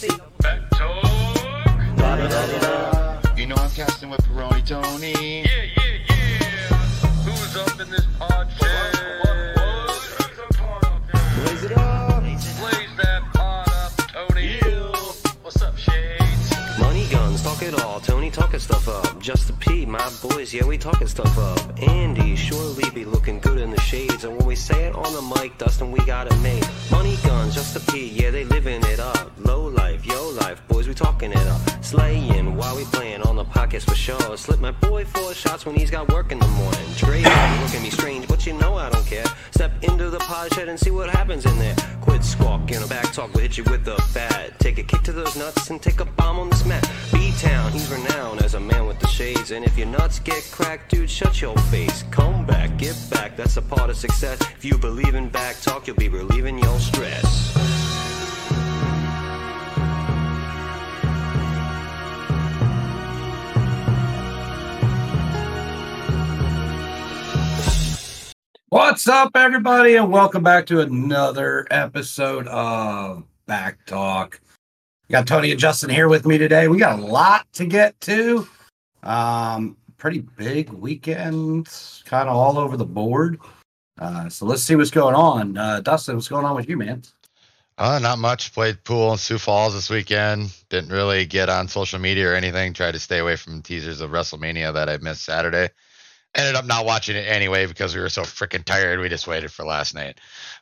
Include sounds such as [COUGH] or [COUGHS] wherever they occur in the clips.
C. Back talk. You know I'm casting with Peroni Tony. Yeah, yeah, yeah. Who's up in this pod chat? Blaze it up. Blaze that pod up, Tony. What's up, Shades? Money guns, talk it all. Tony talking stuff up. Just the P, my boys, yeah, we talking stuff up. Andy surely be looking good in the shades. And when we say it on the mic, Dustin, we got it made. Money guns, just the P, yeah, they living it up. Low life, yo life, we talking it up. Uh, slaying while we playing on the pockets for sure. Slip my boy four shots when he's got work in the morning. Dre, you look at me strange, but you know I don't care. Step into the pod shed and see what happens in there. Quit squawking, a back talk will hit you with a bat. Take a kick to those nuts and take a bomb on this mat. B-Town, he's renowned as a man with the shades. And if your nuts get cracked, dude, shut your face. Come back, get back, that's a part of success. If you believe in back talk, you'll be relieving your stress. What's up, everybody, and welcome back to another episode of Back Talk. We got Tony and Justin here with me today. We got a lot to get to. Um, pretty big weekend, kind of all over the board. Uh, so let's see what's going on. Uh, Dustin, what's going on with you, man? Uh, not much. Played pool in Sioux Falls this weekend. Didn't really get on social media or anything. Tried to stay away from teasers of WrestleMania that I missed Saturday. Ended up not watching it anyway because we were so freaking tired. We just waited for last night.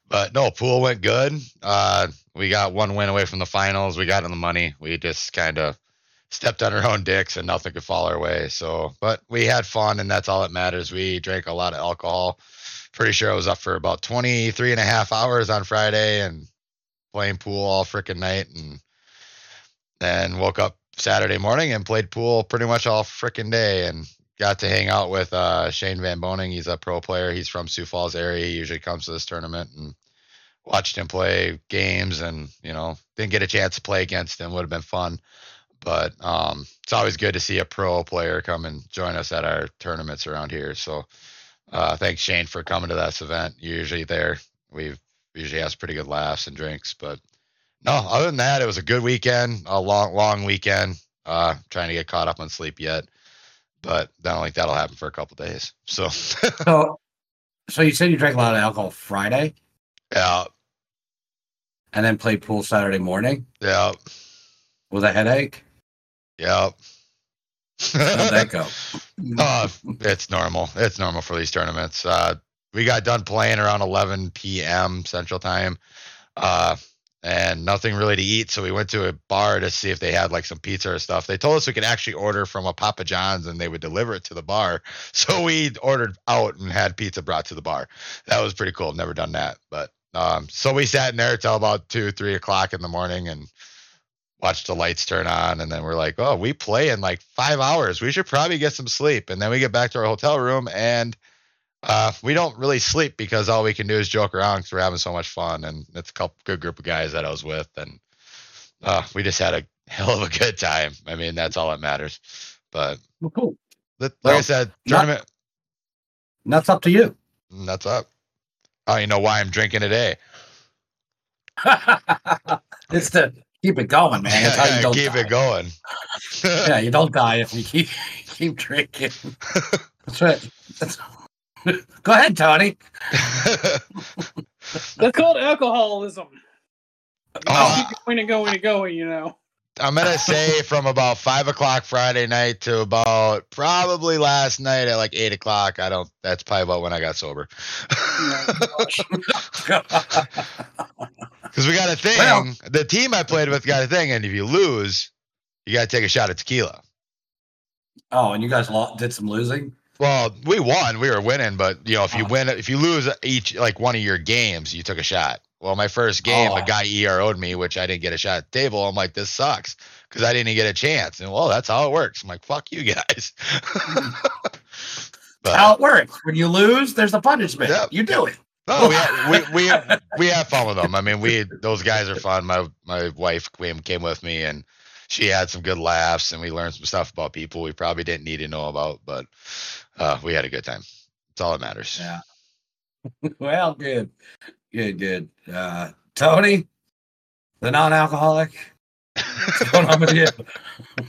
But no, pool went good. Uh, we got one win away from the finals. We got in the money. We just kind of stepped on our own dicks and nothing could fall our way. So, but we had fun and that's all that matters. We drank a lot of alcohol. Pretty sure I was up for about 23 and a half hours on Friday and playing pool all freaking night and then woke up Saturday morning and played pool pretty much all freaking day and got to hang out with uh, Shane Van Boening. He's a pro player. He's from Sioux Falls area. He usually comes to this tournament and watched him play games and, you know, didn't get a chance to play against him. Would have been fun. But um, it's always good to see a pro player come and join us at our tournaments around here. So uh, thanks, Shane, for coming to this event. You're usually there. We've usually has pretty good laughs and drinks. But no, other than that, it was a good weekend, a long, long weekend. Uh, trying to get caught up on sleep yet, but I don't think that'll happen for a couple days. So, [LAUGHS] So, so you said you drank a lot of alcohol Friday yeah, and then played pool Saturday morning yeah, with a headache. yeah. How'd that go? [LAUGHS] Uh, it's normal. It's normal for these tournaments. Uh, we got done playing around 11 p.m. Central Time, uh, and nothing really to eat. So we went to a bar to see if they had like some pizza or stuff. They told us we could actually order from a Papa John's and they would deliver it to the bar. [LAUGHS] So we ordered out and had pizza brought to the bar. That was pretty cool. Never done that, but um, so we sat in there till about two, three o'clock in the morning and watched the lights turn on and then we're like oh we play in like five hours we should probably get some sleep and then we get back to our hotel room and uh, we don't really sleep because all we can do is joke around because we're having so much fun and it's a couple good group of guys that i was with and uh, we just had a [LAUGHS] hell of a good time i mean that's all that matters but Well, cool. like i said tournament And that's up to you. that's up i don't even know why i'm drinking today [LAUGHS] it's to keep it going, man. That's how you [LAUGHS] don't keep die. it going Yeah, you don't die if you keep keep drinking. That's right. That's... [LAUGHS] Go ahead, Tony. [LAUGHS] That's called alcoholism. Oh, Keep going and going and going, you know. I'm gonna say [LAUGHS] from about five o'clock Friday night to about probably last night at like eight o'clock. I don't. That's probably about when I got sober. Because we got a thing. Well- the team I played with got a thing, and if you lose, you got to take a shot of tequila. oh, and you guys lo- did some losing. Well, we won. We were winning, but you know, if you Oh. win, if you lose each like one of your games, you took a shot. Well, my first game, Oh. a guy ERO'd me, which I didn't get a shot at the table. I'm like, this sucks because I didn't get a chance. And well, that's how it works. I'm like, fuck you guys. [LAUGHS] but, How it works. When you lose, there's a punishment. Yep. You do it. no, we, ha- we we have, we have fun with them. I mean, we those guys are fun. My my wife came came with me, and she had some good laughs, and we learned some stuff about people we probably didn't need to know about, but uh, we had a good time. That's all that matters. Yeah. [LAUGHS] well, good. Good, good. Uh, Tony, the non alcoholic. What's going on with you? [LAUGHS]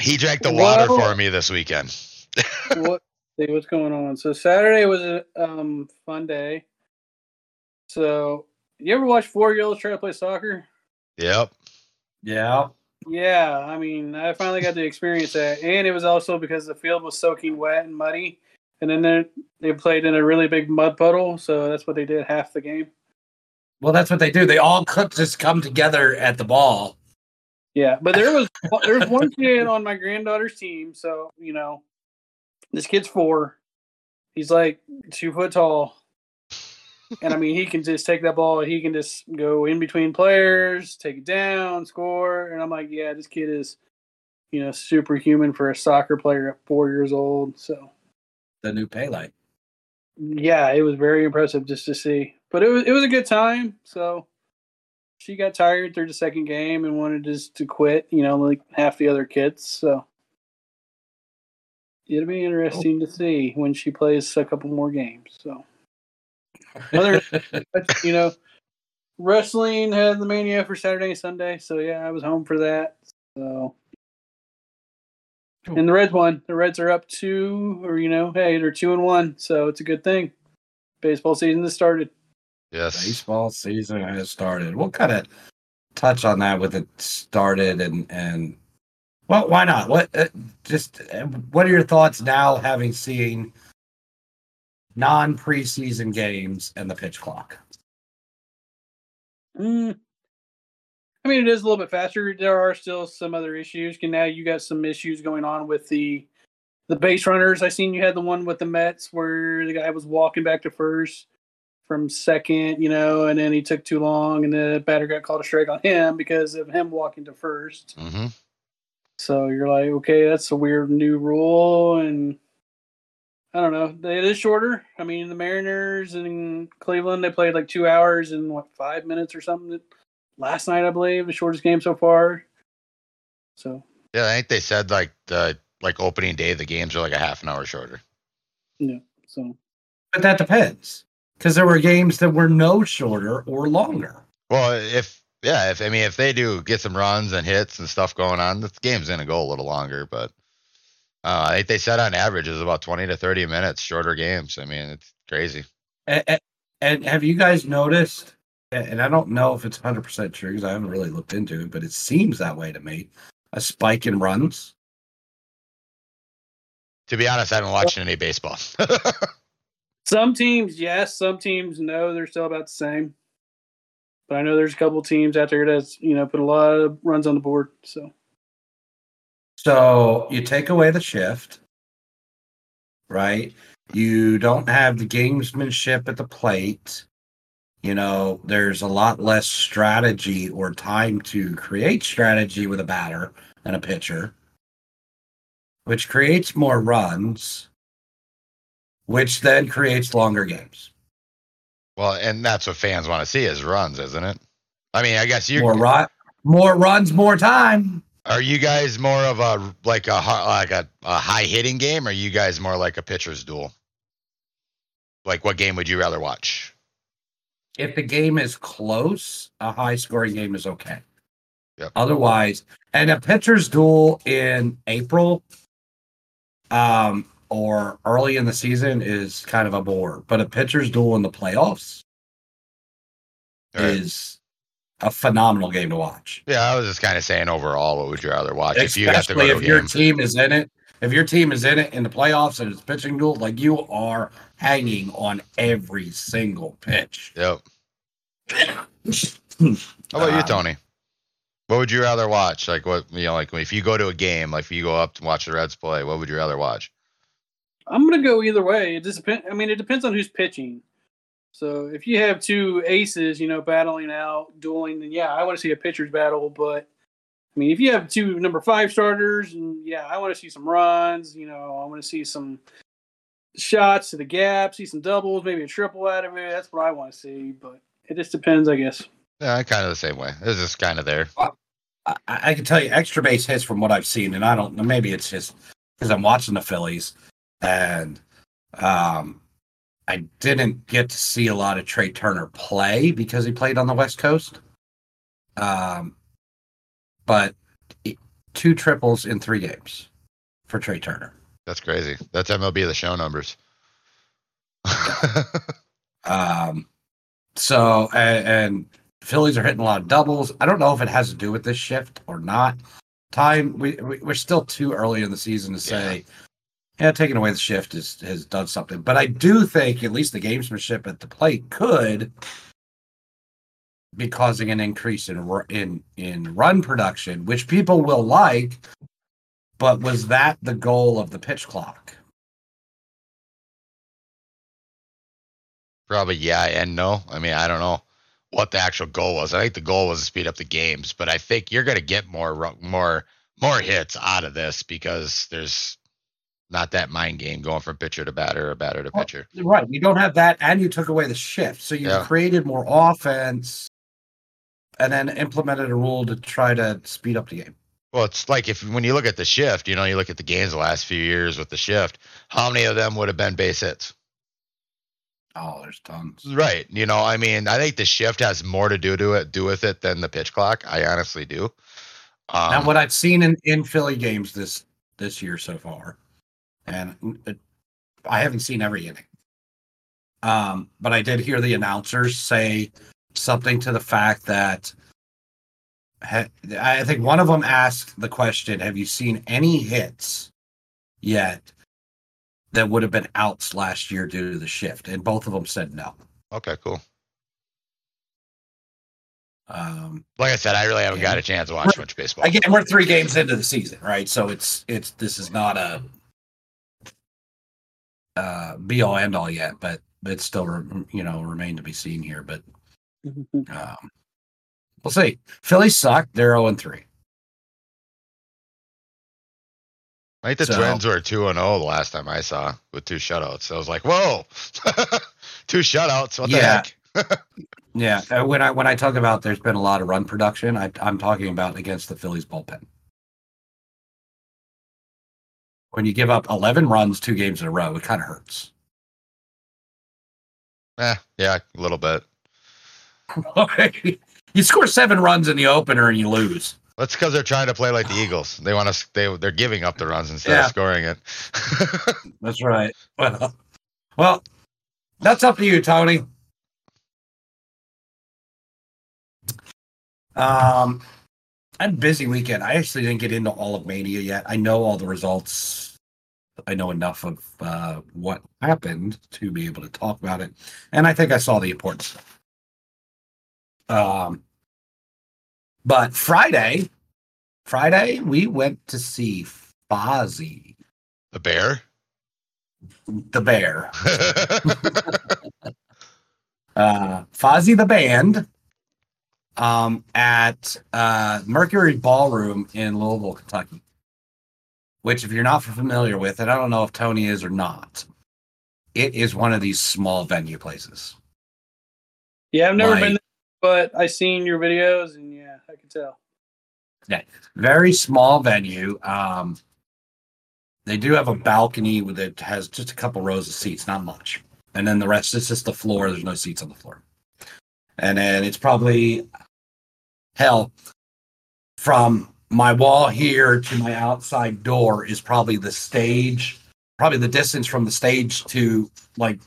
He drank the water Well- for me this weekend. [LAUGHS] what see what's going on. So Saturday was a um fun day. So you ever watch four girls try to play soccer? Yep. Yeah. Yeah, I mean, I finally got to experience that, and it was also because the field was soaking wet and muddy, and then they they played in a really big mud puddle, so that's what they did half the game. Well, that's what they do. They all just come together at the ball. Yeah, but there was there's one kid on my granddaughter's team, so you know, this kid's four. He's like two foot tall, and I mean, he can just take that ball. He can just go in between players, take it down, score. And I'm like, yeah, this kid is, you know, superhuman for a soccer player at four years old. So The new Pele. yeah, it was very impressive just to see. But it was it was a good time. So she got tired through the second game and wanted just to quit, you know, like half the other kids. So it'll be interesting to see when she plays a couple more games. So other [LAUGHS] you know, wrestling had the mania for Saturday and Sunday. So yeah, I was home for that. So and the Reds won. The Reds are up two, or you know, hey, they're two and one, so it's a good thing. Baseball season has started. Yes. Baseball season has started. We'll kind of touch on that with it started and and well, why not? What uh, just uh, what are your thoughts now, having seen non preseason games and the pitch clock? Mm. I mean, it is a little bit faster. There are still some other issues. And now you got some issues going on with the the base runners. I seen you had the one with the Mets where the guy was walking back to first from second, you know, and then he took too long, and the batter got called a strike on him because of him walking to first. hmm So you're like, okay, that's a weird new rule, and I don't know. It is shorter. I mean, the Mariners in Cleveland they played like two hours and what five minutes or something last night, I believe, the shortest game so far. So Yeah, I think they said like the like opening day the games are like a half an hour shorter. yeah, so But that depends because there were games that were no shorter or longer. Well, if yeah, if I mean if they do get some runs and hits and stuff going on, the game's gonna go a little longer. But uh, I think they said on average is about twenty to thirty minutes shorter games. I mean, it's crazy. And, and, and have you guys noticed? And I don't know if it's 100% true because I haven't really looked into it, but it seems that way to me. A spike in runs. To be honest, I haven't watched any baseball. [LAUGHS] some teams yes, some teams no. They're still about the same. But I know there's a couple teams out there that's you know put a lot of runs on the board. So So you take away the shift, right? You don't have the gamesmanship at the plate. You know, there's a lot less strategy or time to create strategy with a batter and a pitcher, which creates more runs, which then creates longer games. well, and that's what fans want to see is runs, isn't it? I mean, I guess you More run, more runs, more time. Are you guys more of a like a like a, a high hitting game, or are you guys more like a pitcher's duel? Like, what game would you rather watch? if the game is close, a high scoring game is okay. Yep. Otherwise, and a pitcher's duel in April um or early in the season is kind of a bore, but a pitcher's duel in the playoffs right. is a phenomenal game to watch. Yeah, I was just kind of saying overall, what would you rather watch if you got to go Especially to if your game? team is in it. If your team is in it in the playoffs and it's pitching duel, like you are hanging on every single pitch. Yep. [LAUGHS] How about you, Um, Tony? What would you rather watch? Like what you know, like if you go to a game, like if you go up to watch the Reds play, what would you rather watch? I'm gonna go either way. It just depends. I mean, it depends on who's pitching. So if you have two aces, you know, battling out, dueling, then yeah, I want to see a pitcher's battle. But I mean, if you have two number five starters, and yeah, I want to see some runs. You know, I want to see some shots to the gap, see some doubles, maybe a triple out of it. That's what I want to see. But it just depends, I guess. Yeah, kind of the same way. It's just kind of there. I, I can tell you extra base hits from what I've seen, and I don't know. Maybe it's just because I'm watching the Phillies, and um, I didn't get to see a lot of Trea Turner play because he played on the West Coast. Um, but two triples in three games for Trea Turner. That's crazy. That's MLB the show numbers. [LAUGHS] Um, so and, and Phillies are hitting a lot of doubles. I don't know if it has to do with this shift or not. Time we, we we're still too early in the season to say, yeah, taking away the shift is, has done something. But I do think at least the gamesmanship at the plate could be causing an increase in in in run production, which people will like. But was that the goal of the pitch clock? Probably yeah and no. I mean, I don't know what the actual goal was. I think the goal was to speed up the games, but I think you're going to get more more more hits out of this because there's not that mind game going from pitcher to batter or batter to Well, pitcher. Right. You don't have that, and you took away the shift. So you Yeah. created more offense and then implemented a rule to try to speed up the game. Well, it's like if when you look at the shift, you know, you look at the games the last few years with the shift, how many of them would have been base hits? Oh, there's tons. Right. You know, I mean, I think the shift has more to do to it do with it than the pitch clock. I honestly do. Um, now, what I've seen in, in Philly games this this year so far, and it, I haven't seen every inning, um, but I did hear the announcers say something to the fact that ha- I think one of them asked the question, "Have you seen any hits yet that would have been outs last year due to the shift?" And both of them said no. okay, cool. Um, Like I said, I really haven't got a chance to watch much baseball. again we're three games into the season right so it's it's this is not a uh be all end all yet but it's still re- you know remain to be seen here but um we'll see phillies suck they're 0 and 3 I think the So- Twins were two and zero the last time I saw with two shutouts. I was like, whoa, [LAUGHS] two shutouts. What Yeah. the heck? [LAUGHS] yeah uh, when i when i talk about there's been a lot of run production I, i'm talking about against the phillies bullpen when you give up 11 runs two games in a row it kind of hurts Eh, yeah, a little bit. Okay. [LAUGHS] You score seven runs in the opener and you lose That's because they're trying to play like the Eagles. They want to. They they're giving up the runs instead Yeah. of scoring it. [LAUGHS] That's right. Well, well, that's up to you, Tony. Um, I had busy weekend. I actually didn't get into all of Mania yet. I know all the results. I know enough of uh, what happened to be able to talk about it, and I think I saw the important stuff. Um, but Friday, Friday we went to see Fozzy, the bear. the bear. [LAUGHS] [LAUGHS] uh Fozzy the band um at uh Mercury Ballroom in Louisville, Kentucky. Which if you're not familiar with it, I don't know if Tony is or not. It is one of these small venue places. Yeah, I've never Like- been there, but I seen your videos and yeah, I can tell. Yeah, very small venue. Um they do have a balcony that has just a couple rows of seats, not much. And then the rest is just the floor. There's no seats on the floor. And then it's probably hell from my wall here to my outside door is probably the stage, probably the distance from the stage to like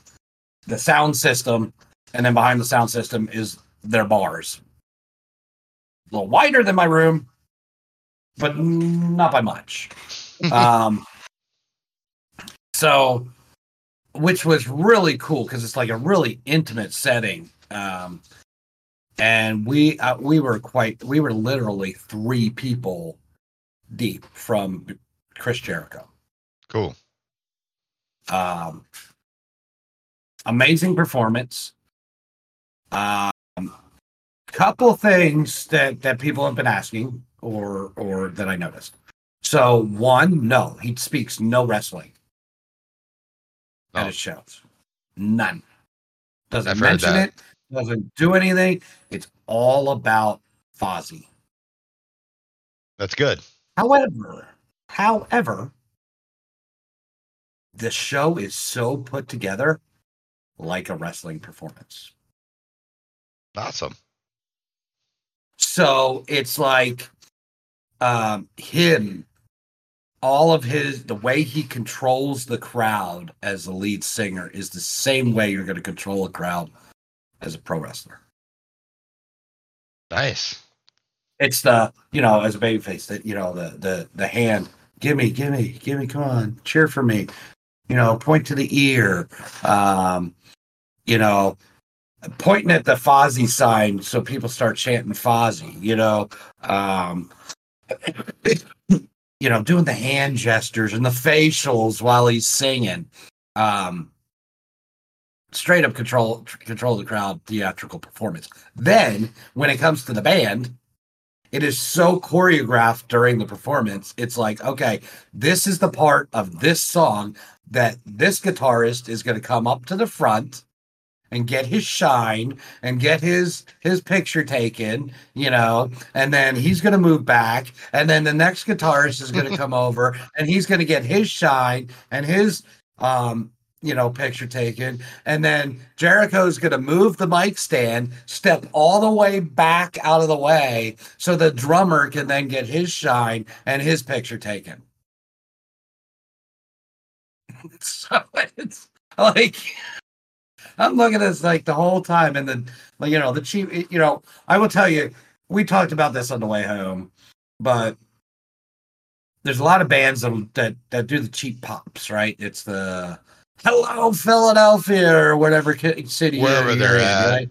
the sound system. And then behind the sound system is their bars. A little wider than my room, but not by much. [LAUGHS] um, so, which was really cool because it's like a really intimate setting. Um, and we uh, we were quite we were literally three people deep from Chris Jericho. cool. Um, amazing performance. Um, couple things that that people have been asking or or that I noticed. So one, no, he speaks no wrestling at No. his shows. None. Doesn't I've mention it. Doesn't do anything. It's all about Fozzy. That's good. However, however, the show is so put together like a wrestling performance. Awesome. So it's like um him all of his the way he controls the crowd as a lead singer is the same way you're going to control a crowd as a pro wrestler. Nice. It's the you know as a babyface that you know the the the hand give me give me give me come on cheer for me you know point to the ear um you know pointing at the Fozzy sign so people start chanting Fozzy you know um [COUGHS] you know doing the hand gestures and the facials while he's singing um straight up control control the crowd theatrical performance then when it comes to the band it is so choreographed during the performance. It's like, okay, this is the part of this song that this guitarist is going to come up to the front and get his shine and get his his picture taken, you know, and then he's going to move back and then the next guitarist is going [LAUGHS] to come over and he's going to get his shine and his um you know, picture taken. And then Jericho's going to move the mic stand, step all the way back out of the way so the drummer can then get his shine and his picture taken. [LAUGHS] so it's like, I'm looking at this like the whole time. And then, like, you know, the cheap, you know, I will tell you, we talked about this on the way home, but there's a lot of bands that, that, that do the cheap pops, right? It's the, hello Philadelphia or whatever city Wherever you're they're in, at. right?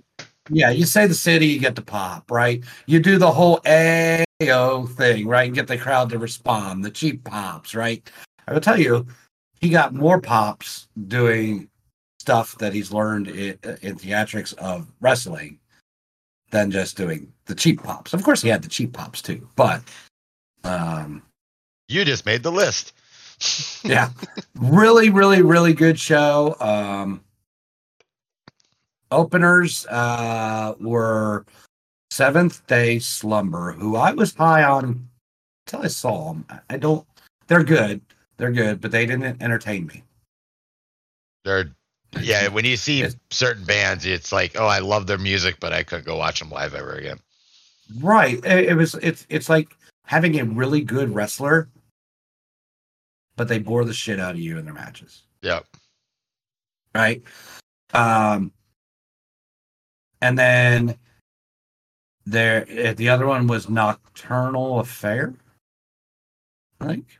Yeah, you say the city, you get the pop, right? You do the whole AO thing, right? And get the crowd to respond, the cheap pops, right? I will tell you, he got more pops doing stuff that he's learned in, in theatrics of wrestling than just doing the cheap pops. Of course, he had the cheap pops too, but um, You just made the list. Yeah. Really really really good show. Um openers uh were seventh day slumber who i was high on until i saw them i don't they're good. They're good but they didn't entertain me. They're yeah. When you see certain bands, it's like, oh, I love their music, but I couldn't go watch them live ever again. right. It, it was it's it's like having a really good wrestler but they bore the shit out of you in their matches Yep. right? Um, and then there, eh, the other one was Nocturnal Affair. I think.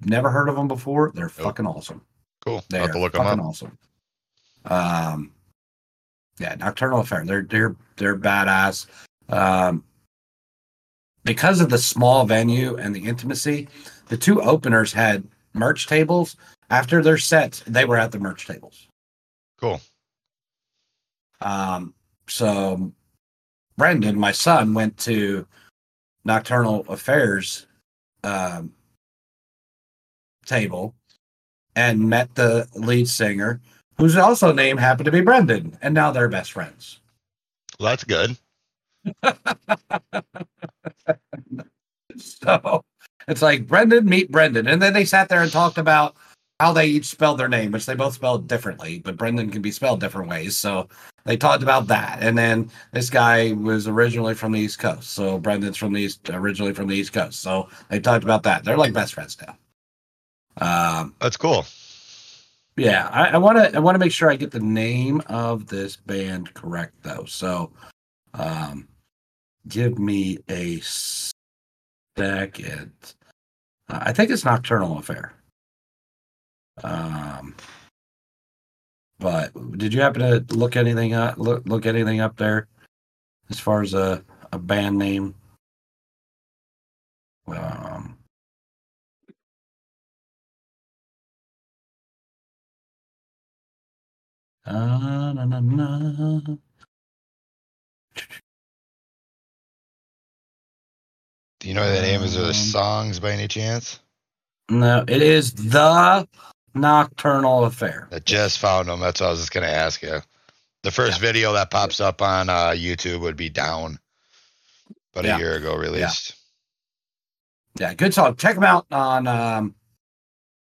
Never heard of them before. They're fucking awesome. Cool. They're have to look them fucking up. awesome. Um, yeah, Nocturnal Affair. They're they're they're badass. Um, because of the small venue and the intimacy, the two openers had merch tables. After their sets, they were at the merch tables. Cool. Um, so Brendan, my son, went to Nocturnal Affairs um, table and met the lead singer, whose also name happened to be Brendan, and now they're best friends. Well, that's good. [LAUGHS] So it's like Brendan meet Brendan, and then they sat there and talked about how they each spelled their name, which they both spelled differently, but Brendan can be spelled different ways. So they talked about that, and then this guy was originally from the East Coast, so Brendan's from the East, originally from the East Coast. So they talked about that. They're like best friends now. Um, That's cool. yeah, I want to I want to make sure I get the name of this band correct though. So, um, give me a second. Uh, I think it's Nocturnal Affair. Um, but did you happen to look anything up? Look look anything up there as far as a a band name? Um, uh. Do you know the name is of the Um, songs by any chance? No, it is the Nocturnal Affair. I just found them. That's what I was just gonna ask you. The first video that pops up on uh, YouTube would be down, about Yeah. a year ago released. Yeah, good song. Check them out on um,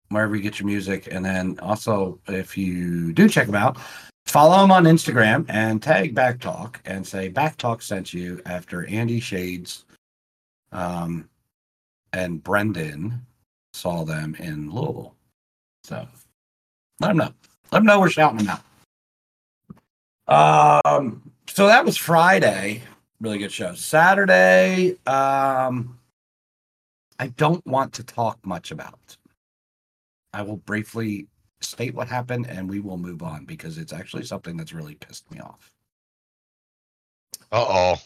wherever you get your music, and then also if you do check them out, follow them on Instagram and tag Backtalk and say Backtalk sent you after Andy Shades um, and Brendan saw them in Louisville. So let them know. Let them know we're shouting them out. Um, so that was Friday. Really good show. Saturday, um, I don't want to talk much about. I will briefly state what happened and we will move on because it's actually something that's really pissed me off. Uh oh.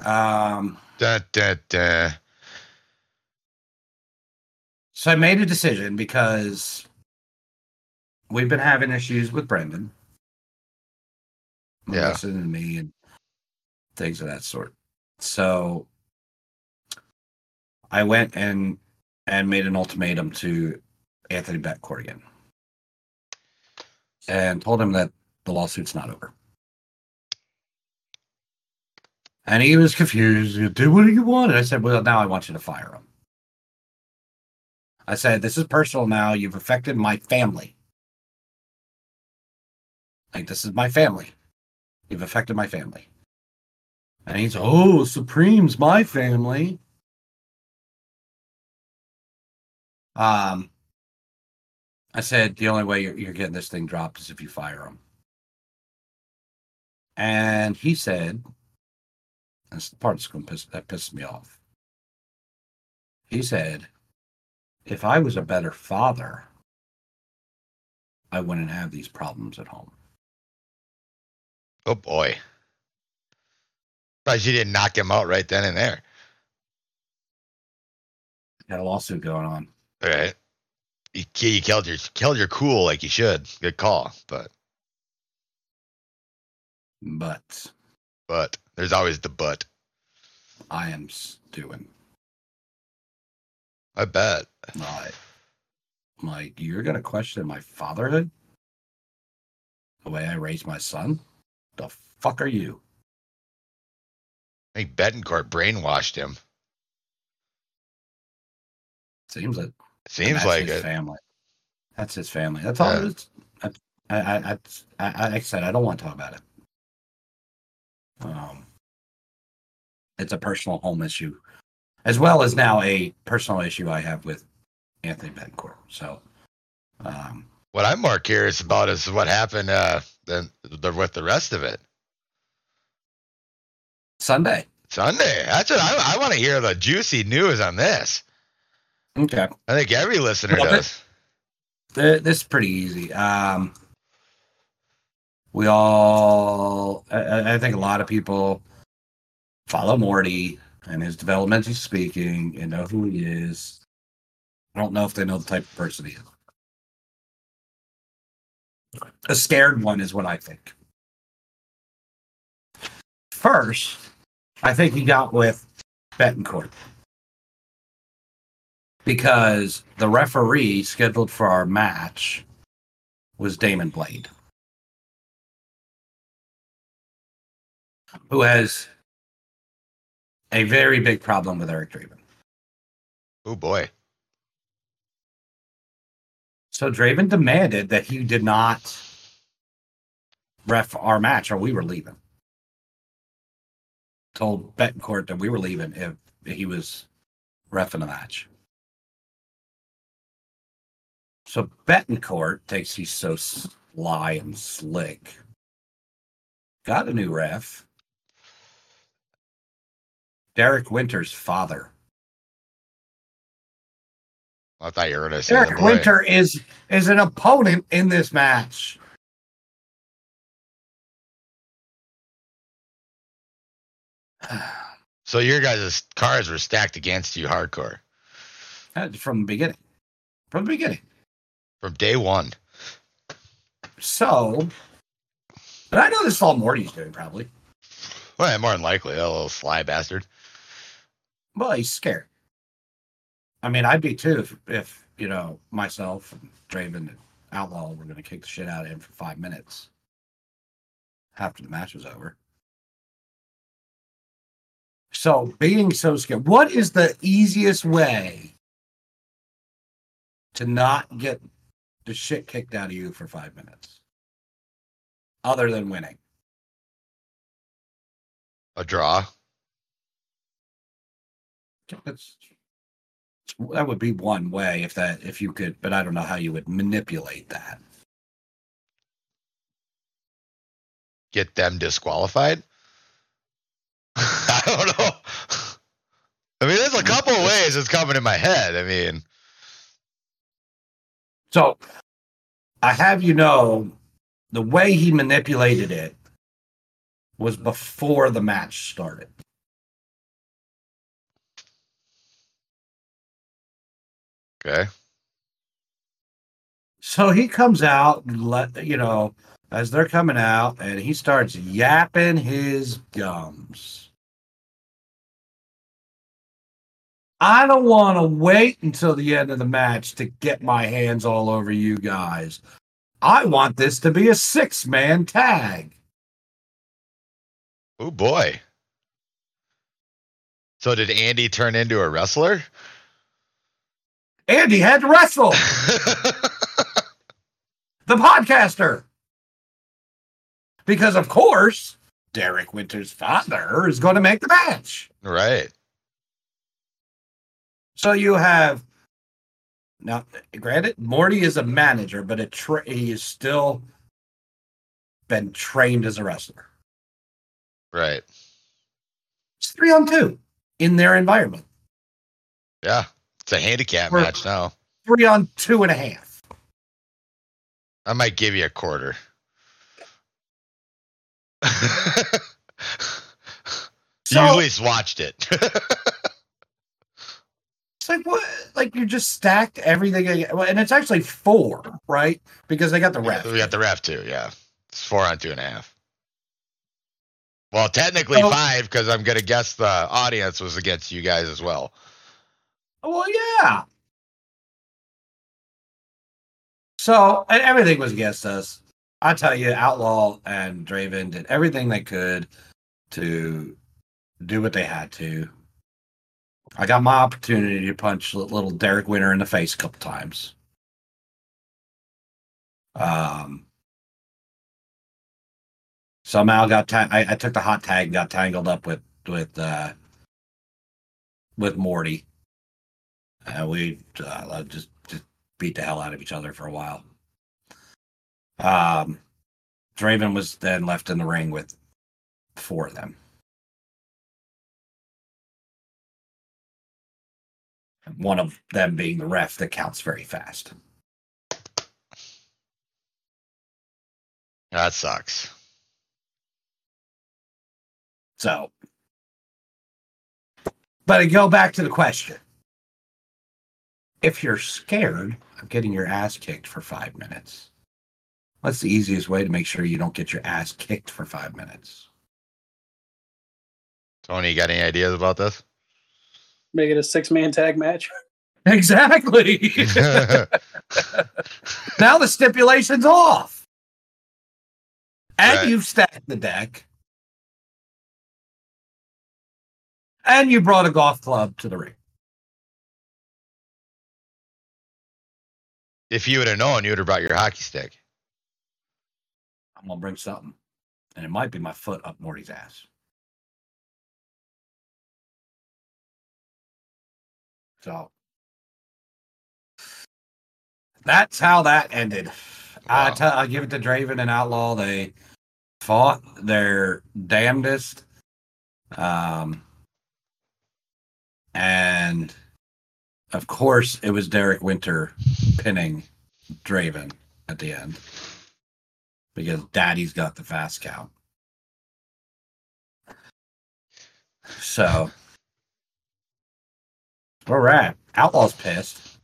Um, Da, da, da. so I made a decision because we've been having issues with Brendan, Yeah. Melissa and me, and things of that sort. So I went and and made an ultimatum to Anthony Bettoncourt again, and told him that the lawsuit's not over. And he was confused. He what do you want? And I said, Well, now I want you to fire him. I said, This is personal now. You've affected my family. Like, this is my family. You've affected my family. And he's, Oh, Supreme's my family. Um, I said, The only way you're, you're getting this thing dropped is if you fire him. And he said, that's the part that's going to piss, that pissed me off. He said, if I was a better father, I wouldn't have these problems at home. Oh boy. But you didn't knock him out right then and there. Got a lawsuit going on. All right. You, you killed your killed your cool like you should. Good call. But But but there's always the but. I am stewing. I bet. Like, like you're gonna question my fatherhood? The way I raised my son? The fuck are you? I think Bettoncourt brainwashed him. Seems it. Seems That's like his it. family. That's his family. That's all Yeah. it is. I, I, I, I, I, like I said, I don't want to talk about it. Um, it's a personal home issue, as well as now a personal issue I have with Anthony Bettoncourt. So, um, What I'm more curious about is what happened uh than the, with the rest of it. Sunday. Sunday. That's what I, I want to hear the juicy news on this. Okay. I think every listener Well, does. Th- This is pretty easy. Um, we all, I, I think a lot of people follow Morty and his Developmentally Speaking and know who he is. I don't know if they know the type of person he is. A scared one is what I think. First, I think he got with Bettoncourt because the referee scheduled for our match was Damon Blade, who has a very big problem with Eric Draven. Oh boy. So Draven demanded that he did not ref our match or we were leaving. Told Bettoncourt that we were leaving if he was refing the match. So Bettoncourt thinks he's so sly and slick. Got a new ref. Derek Winter's father. I thought you were going to say Derek. Winter is is an opponent in this match. [SIGHS] So your guys' cards were stacked against you hardcore uh, From the beginning. From the beginning. from day one. So, but I know this is all Morty's doing, probably. Well, yeah, more than likely, that little sly bastard. Well, he's scared. I mean, I'd be too if, if you know, myself and Draven and Outlaw were going to kick the shit out of him for five minutes after the match was over. So, being so scared, what is the easiest way to not get the shit kicked out of you for five minutes? other than winning? A draw. That's, that would be one way if that if you could, but I don't know how you would manipulate that. Get them disqualified. [LAUGHS] I don't know. I mean, there's a couple of ways it's coming in my head. I mean, So I have you know the way he manipulated it was before the match started. Okay. So he comes out, let you know, as they're coming out, and he starts yapping his gums. I don't want to wait until the end of the match to get my hands all over you guys. I want this to be a six man tag. Oh boy. So did Andy turn into a wrestler? Andy had to wrestle [LAUGHS] the podcaster. Because, of course, Derek Winter's father is going to make the match. right. So you have now, granted, Morty is a manager, but a tra- he is still been trained as a wrestler. Right. It's three on two in their environment. Yeah. It's a handicap We're- match now. Three on two and a half. I might give you a quarter. [LAUGHS] So- you at least watched it. [LAUGHS] It's like what? Like you just stacked everything, and it's actually four, right? Because they got the ref. we got the ref too. Yeah. It's four on two and a half. Well, technically So- five because I'm going to guess the audience was against you guys as well. Well, yeah. So, and everything was against us. I tell you, Outlaw and Draven did everything they could to do what they had to. I got my opportunity to punch little Derek Winter in the face a couple times. Um, somehow got ta- I, I took the hot tag and got tangled up with with uh, with Morty. Uh, we uh, just just beat the hell out of each other for a while. Um, Draven was then left in the ring with four of them. One of them being the ref that counts very fast. That sucks. So, but I go back to the question. If you're scared of getting your ass kicked for five minutes, what's the easiest way to make sure you don't get your ass kicked for five minutes? Tony, you got any ideas about this? Make it a six man tag match. [LAUGHS] Exactly. [LAUGHS] now the stipulation's off. And Right. you've stacked the deck. And you brought a golf club to the ring. If you would have known, you would have brought your hockey stick. I'm gonna bring something, and it might be my foot up Morty's ass. So that's how that ended. I Wow. tell, I give it to Draven and Outlaw. They fought their damnedest, um, and of course, it was Derek Winter pinning Draven at the end because Daddy's got the fast count. So, we're at. Outlaw's pissed.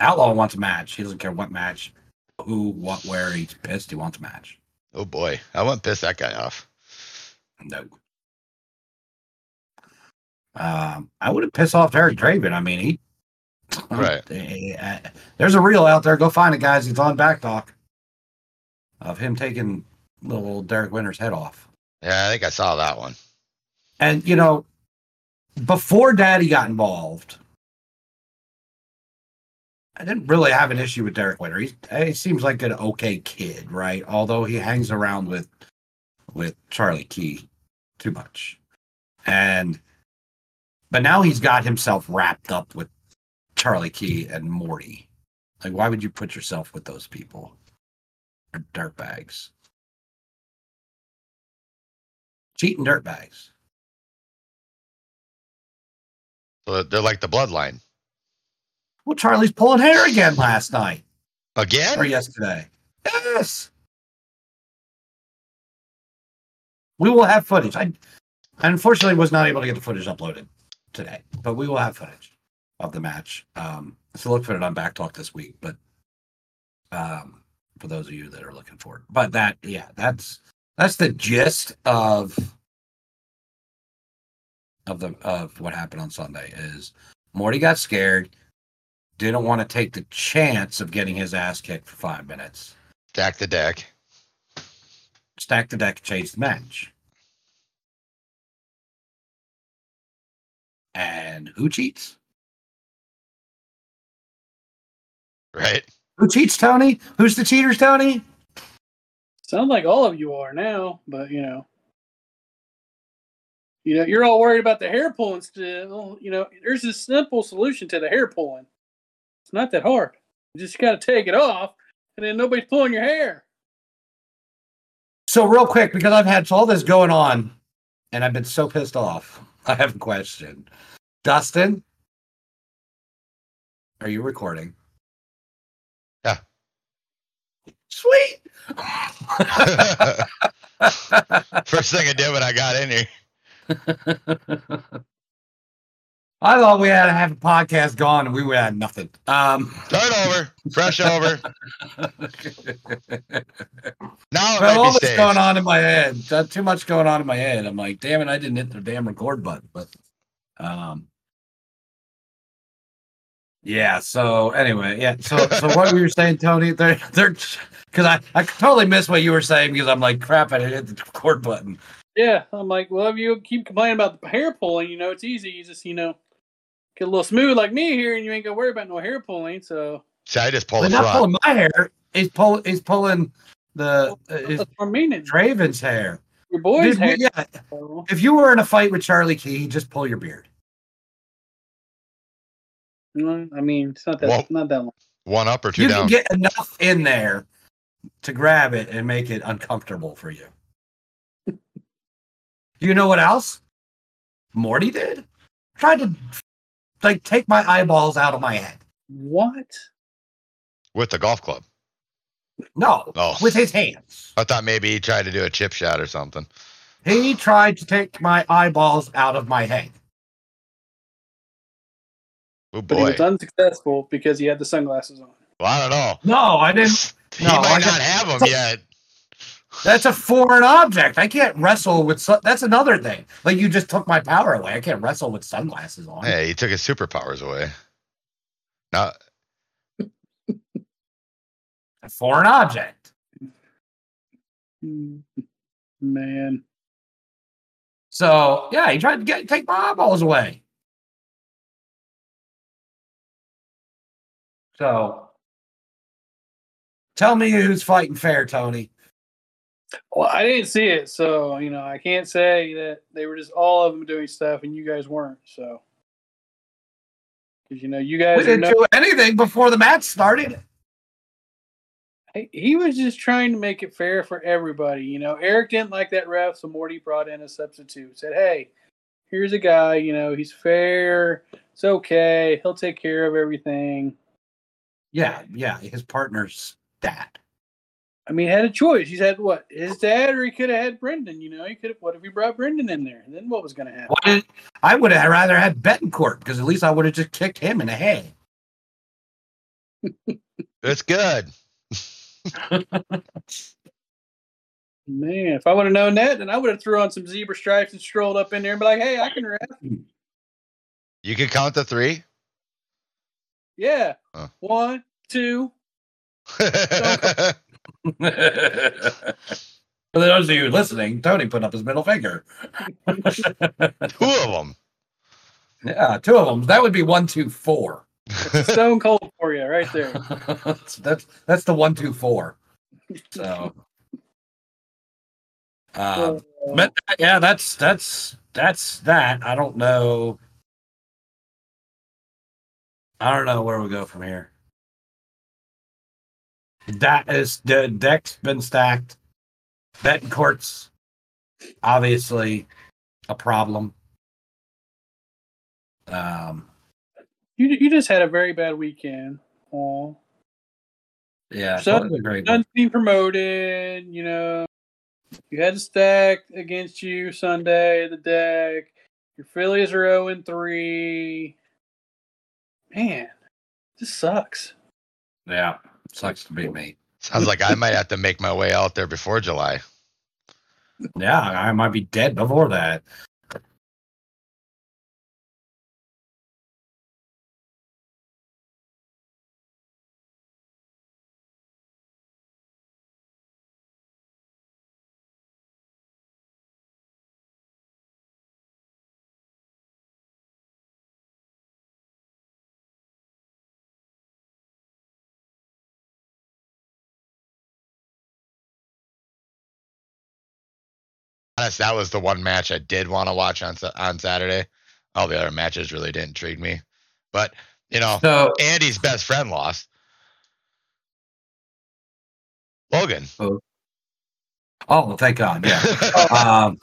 Outlaw wants a match. He doesn't care what match, who, what, where. He's pissed. He wants a match. Oh boy, I wouldn't piss that guy off. No. Um, I would have pissed off Derek Draven. I mean, he. Right. There's a reel out there. Go find it, guys. It's on Back Talk of him taking little Derek Winter's head off. Yeah, I think I saw that one. And you know, before Daddy got involved, I didn't really have an issue with Derek Winter. He's, he seems like an okay kid, right? Although he hangs around with with Charlie Key too much, and but now he's got himself wrapped up with Charlie Key and Morty. Like, why would you put yourself with those people? They're dirtbags, cheating dirtbags. So they're like the bloodline. Well, Charlie's pulling hair again last night Again? or yesterday. Yes. We will have footage. I, I unfortunately was not able to get the footage uploaded today, but we will have footage of the match. Um, so look for it on BACC Talk this week. But um, for those of you that are looking for it, but that yeah, that's that's the gist of of the of what happened on Sunday. Is Morty got scared, didn't want to take the chance of getting his ass kicked for five minutes. Stack the deck. Stack the deck, chase the match. And who cheats? Right? Who cheats, Tony? Who's the cheaters, Tony? Sounds like all of you are now, but you know. You know, you're all worried about the hair pulling still. You know, there's a simple solution to the hair pulling. It's not that hard. You just got to take it off, and then nobody's pulling your hair. So, real quick, because I've had all this going on and I've been so pissed off, [LAUGHS] I have a question. Dustin, are you recording? Yeah. Sweet. [LAUGHS] First thing I did when I got in here. [LAUGHS] I thought we had to have a podcast gone and we would have nothing. Um, Start over. Fresh over. [LAUGHS] Now Well, all that's going on in my head. Too much going on in my head. I'm like, damn it, I didn't hit the damn record button. But um yeah, so anyway, yeah. So so what were you saying, Tony? They're they're because I, I totally missed what you were saying because I'm like, crap, I hit the record button. Yeah, I'm like, well, if you keep complaining about the hair pulling, you know, it's easy. You just, you know, get a little smooth like me here, and you ain't gonna worry about no hair pulling. So See, I just pull But the not pulling my hair. He's pulling he's pulling the uh, his I'm meaning. Draven's hair. Your boy's Dude, hair. yeah, if you were in a fight with Charlie Key, just pull your beard. Mm, I mean, it's not that Well, not that long. One up or two you down. can get enough in there to grab it and make it uncomfortable for you. Do you know what else? Morty did. Tried to like take my eyeballs out of my head. What? with the golf club. No, Oh. with his hands. I thought maybe he tried to do a chip shot or something. He tried to take my eyeballs out of my head. Oh But he boy. was unsuccessful because he had the sunglasses on. Well, I don't know. No, I didn't. [LAUGHS] He No, might got- not have them yet. That's a foreign object. I can't wrestle with. Su- that's another thing. Like you just took my power away. I can't wrestle with sunglasses on. Hey, he took his superpowers away. Now, A foreign object. Man, So yeah, he tried to get take my eyeballs away. So tell me who's fighting fair, Tony. well, I didn't see it, so you know, I can't say that they were just all of them doing stuff and you guys weren't. So, because you know, you guys are didn't no- do anything before the match started. He- he was just trying to make it fair for everybody. You know, Eric didn't like that ref, so Morty brought in a substitute. Said, "Hey, here's a guy. You know, he's fair. It's okay. He'll take care of everything." Yeah, yeah, his partner's dad. I mean, he had a choice. He's had what his dad, or he could have had Brendan. You know, he could have. What if he brought Brendan in there? And then what was going to happen? Did I would have rather had Bettoncourt because at least I would have just kicked him in the head. [LAUGHS] it's good. [LAUGHS] Man, if I would have known that, then I would have threw on some zebra stripes and strolled up in there and be like, "Hey, I can ref." You can count to three. Yeah, Huh. one, two. [LAUGHS] For those of you listening, Tony put up his middle finger. [LAUGHS] Two of them. Yeah, two of them. That would be one, two, four. It's stone cold for you right there. [LAUGHS] that's, that's that's the one two four. So, um, but yeah, that's that's that's that. I don't know. I don't know where we go from here. That is the deck's been stacked. Bettoncourt's, obviously, a problem. Um, You you just had a very bad weekend. Aw. yeah, So- it was great. None being promoted, you know. You had to stack against you Sunday, the deck. Your Phillies are 0 and 3. Man, this sucks. Yeah, sucks to be me. Sounds like I might have to make my way out there before July. [LAUGHS] Yeah, I might be dead before that. Honest, that was the one match I did want to watch on on Saturday. All the other matches really didn't intrigue me, but you know, So Andy's best friend lost. Logan. Oh, thank God. Yeah. [LAUGHS] um,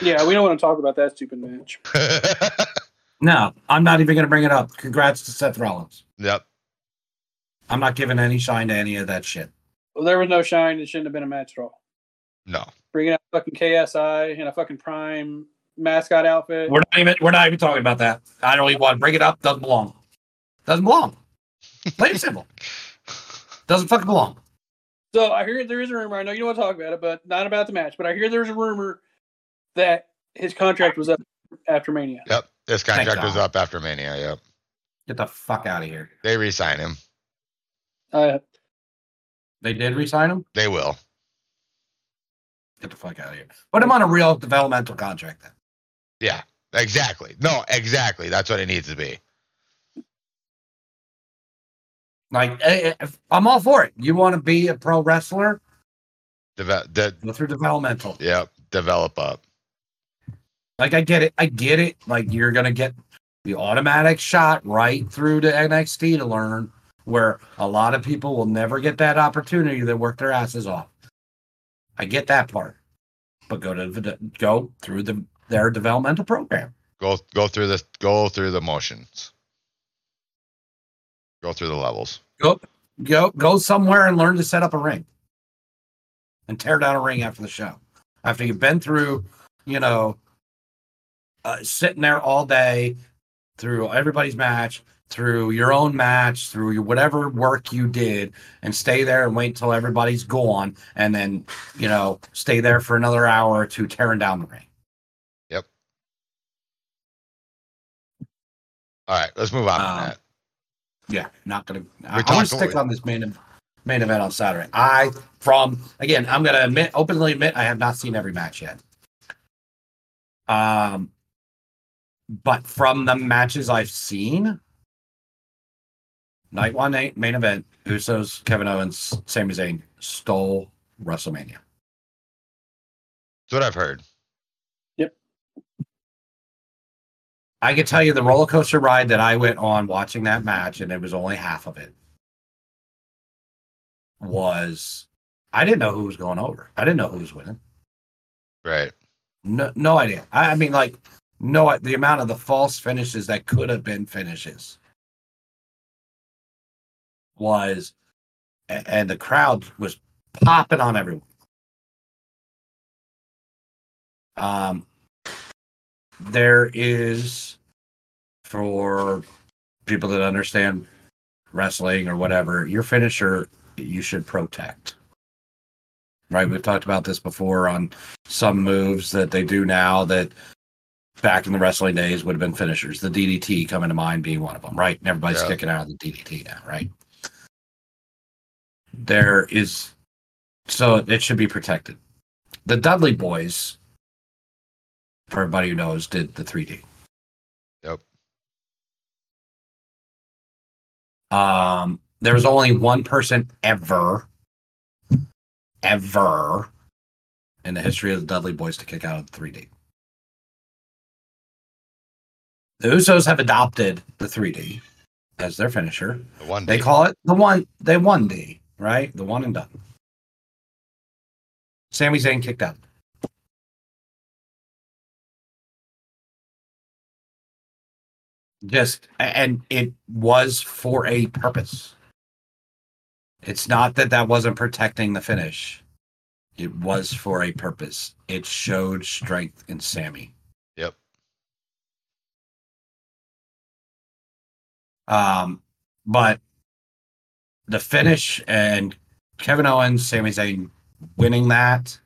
Yeah, we don't want to talk about that stupid match. [LAUGHS] no, I'm not even going to bring it up. Congrats to Seth Rollins. yep. I'm not giving any shine to any of that shit. Well, there was no shine. It shouldn't have been a match at all. No. Bringing out fucking KSI in a fucking prime mascot outfit. We're not even. We're not even talking about that. I don't even want to bring it up. Doesn't belong. Doesn't belong. Plain and simple. [LAUGHS] Doesn't fucking belong. So I hear there is a rumor. I know you don't want to talk about it, but not about the match. But I hear there's a rumor that his contract was up after Mania. Yep. This contract was God. up after Mania. Yep. Get the fuck out of here. They re-sign him. Uh, They did resign him. They will. Get the fuck out of here. Put him on a real developmental contract then. Yeah. Exactly. No. Exactly. That's what it needs to be. Like, eh, eh, I'm all for it. You want to be a pro wrestler? Deve- de- Go through developmental. yep. Develop up. Like, I get it. I get it. Like, you're gonna get the automatic shot right through to NXT to learn, where a lot of people will never get that opportunity to work their asses off. I get that part, but go to the- go through the their developmental program. Go go through the Go through the motions. Go through the levels. Go go go somewhere and learn to set up a ring, and tear down a ring after the show. After you've been through, you know, uh, sitting there all day through everybody's match, through your own match, through your whatever work you did, and stay there and wait until everybody's gone, and then you know stay there for another hour or two tearing down the ring. Yep. All right. Let's move on Um, from that. Yeah, not gonna. I, I'm gonna stick on this main main event on Saturday. I from again, I'm gonna admit openly admit I have not seen every match yet. Um, but from the matches I've seen, night one eight main event, Usos, Kevin Owens, Sami Zayn stole WrestleMania. That's what I've heard. Yep. I can tell you the roller coaster ride that I went on watching that match, and it was only half of it. Was I didn't know who was going over. I didn't know who was winning. Right. No, no idea. I, I mean, like, no, the amount of the false finishes that could have been finishes was, and the crowd was popping on everyone. Um, there is for people that understand wrestling or whatever, your finisher you should protect. Right? We've talked about this before on some moves that they do now that back in the wrestling days would have been finishers. The DDT coming to mind being one of them, right? And everybody's Yeah. sticking out of the DDT now, right? There is so it should be protected. The Dudley boys, for everybody who knows, did the 3D. Yep. Um, there was only one person ever, ever in the history of the Dudley Boys to kick out of 3D. The Usos have adopted the 3D as their finisher. The one They call it the one. They one D, right? The one and done. Sami Zayn kicked out. Just and it was for a purpose. It's not that that wasn't protecting the finish. It was for a purpose. It showed strength in Sammy. Yep. Um, but the finish and Kevin Owens, Sami Zayn winning that,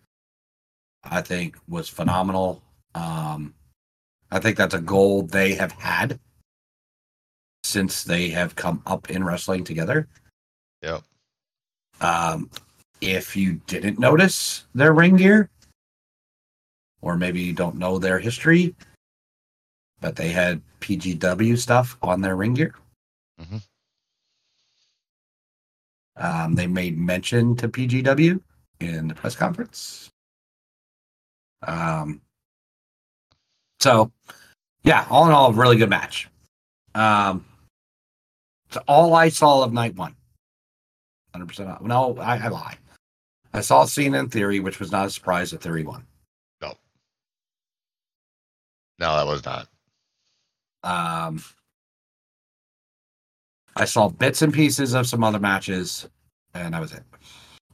I think was phenomenal. Um, I think that's a goal they have had since they have come up in wrestling together. Yep. Um, if you didn't notice their ring gear, or maybe you don't know their history, but they had PGW stuff on their ring gear. Mhm. Um, they made mention to PGW in the press conference. Um, so, yeah, all in all, a really good match. Um, it's all I saw of night one. 100%. No, I, I lie. I saw Cena in theory, which was not a surprise at theory one. No. No, that was not. Um, I saw bits and pieces of some other matches, and that was it.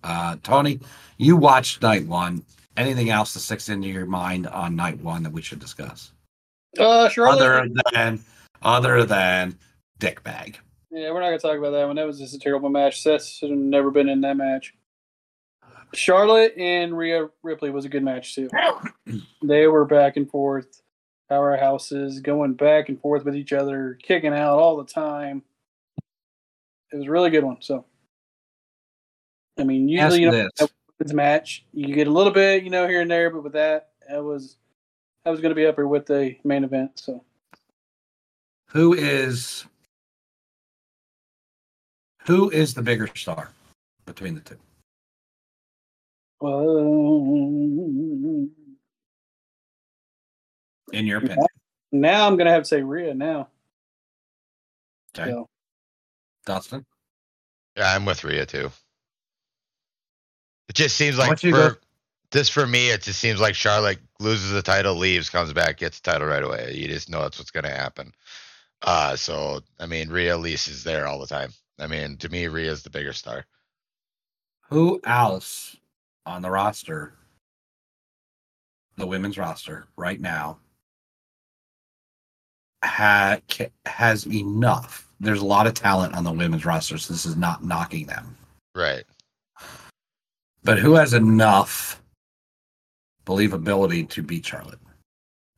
Uh, Tony, you watched night one. Anything else that sticks into your mind on night one that we should discuss? Uh, Charlotte. Other than other than dick bag. Yeah, we're not gonna talk about that one. That was just a terrible match. Seth should have never been in that match. Charlotte and Rhea Ripley was a good match too. [CLEARS THROAT] they were back and forth, powerhouses going back and forth with each other, kicking out all the time. It was a really good one. So, I mean, Ask usually you know this. it's a match, you get a little bit, you know, here and there, but with that, that was that was going to be up here with the main event. So, Who is who is the bigger star between the two? um, In your opinion? now I'm going to have to say Rhea now. Okay. So, Dustin? Yeah, I'm with Rhea too. It just seems like for go- this for me, it just seems like Charlotte loses the title, leaves, comes back, gets the title right away. You just know that's what's gonna happen. Uh so I mean Rhea at is there all the time. I mean, to me, Rhea's the bigger star. Who else on the roster, the women's roster right now, ha, has enough? There's a lot of talent on the women's roster, so this is not knocking them. Right. But who has enough believability to beat Charlotte,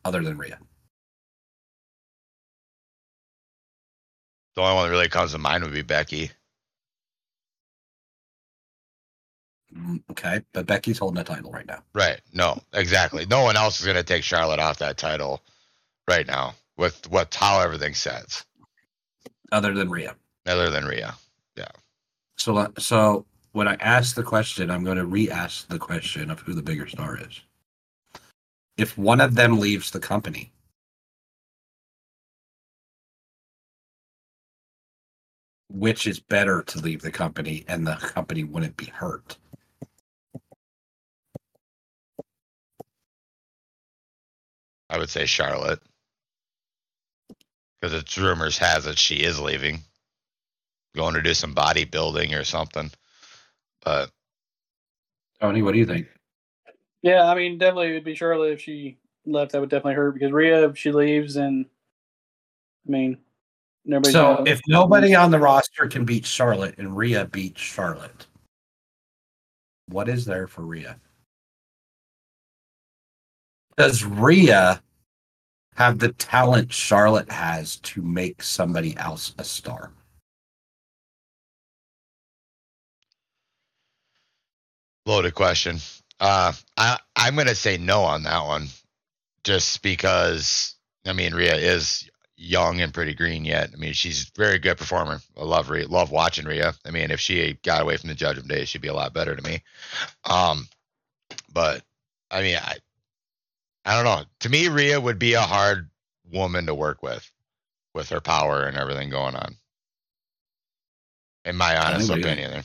other than Rhea? The only one that really comes to mind would be Becky. Mm, Okay, but Becky's holding the title right now. Right. No, exactly. No one else is gonna take Charlotte off that title right now with what how everything sets, Other than Rhea. other than Rhea. Yeah. So, so when I ask the question, I'm going to re-ask the question of who the bigger star is. If one of them leaves the company, which is better to leave the company and the company wouldn't be hurt? I would say Charlotte. Because it's rumors has it she is leaving. Going to do some bodybuilding or something. But Tony, what do you think? yeah, I mean, definitely it would be Charlotte if she left. That would definitely hurt because Rhea, if she leaves, and I mean, nobody. So, if nobody on the roster can beat Charlotte and Rhea beats Charlotte, what is there for Rhea? Does Rhea have the talent Charlotte has to make somebody else a star? loaded question. Uh I I'm gonna say no on that one. Just because I mean Rhea is young and pretty green yet. I mean, she's a very good performer. I love Rhea, love watching Rhea. I mean, if she got away from the Judgment Day, she'd be a lot better to me. Um, but I mean, I I don't know. To me, Rhea would be a hard woman to work with, with her power and everything going on. In my honest opinion, there.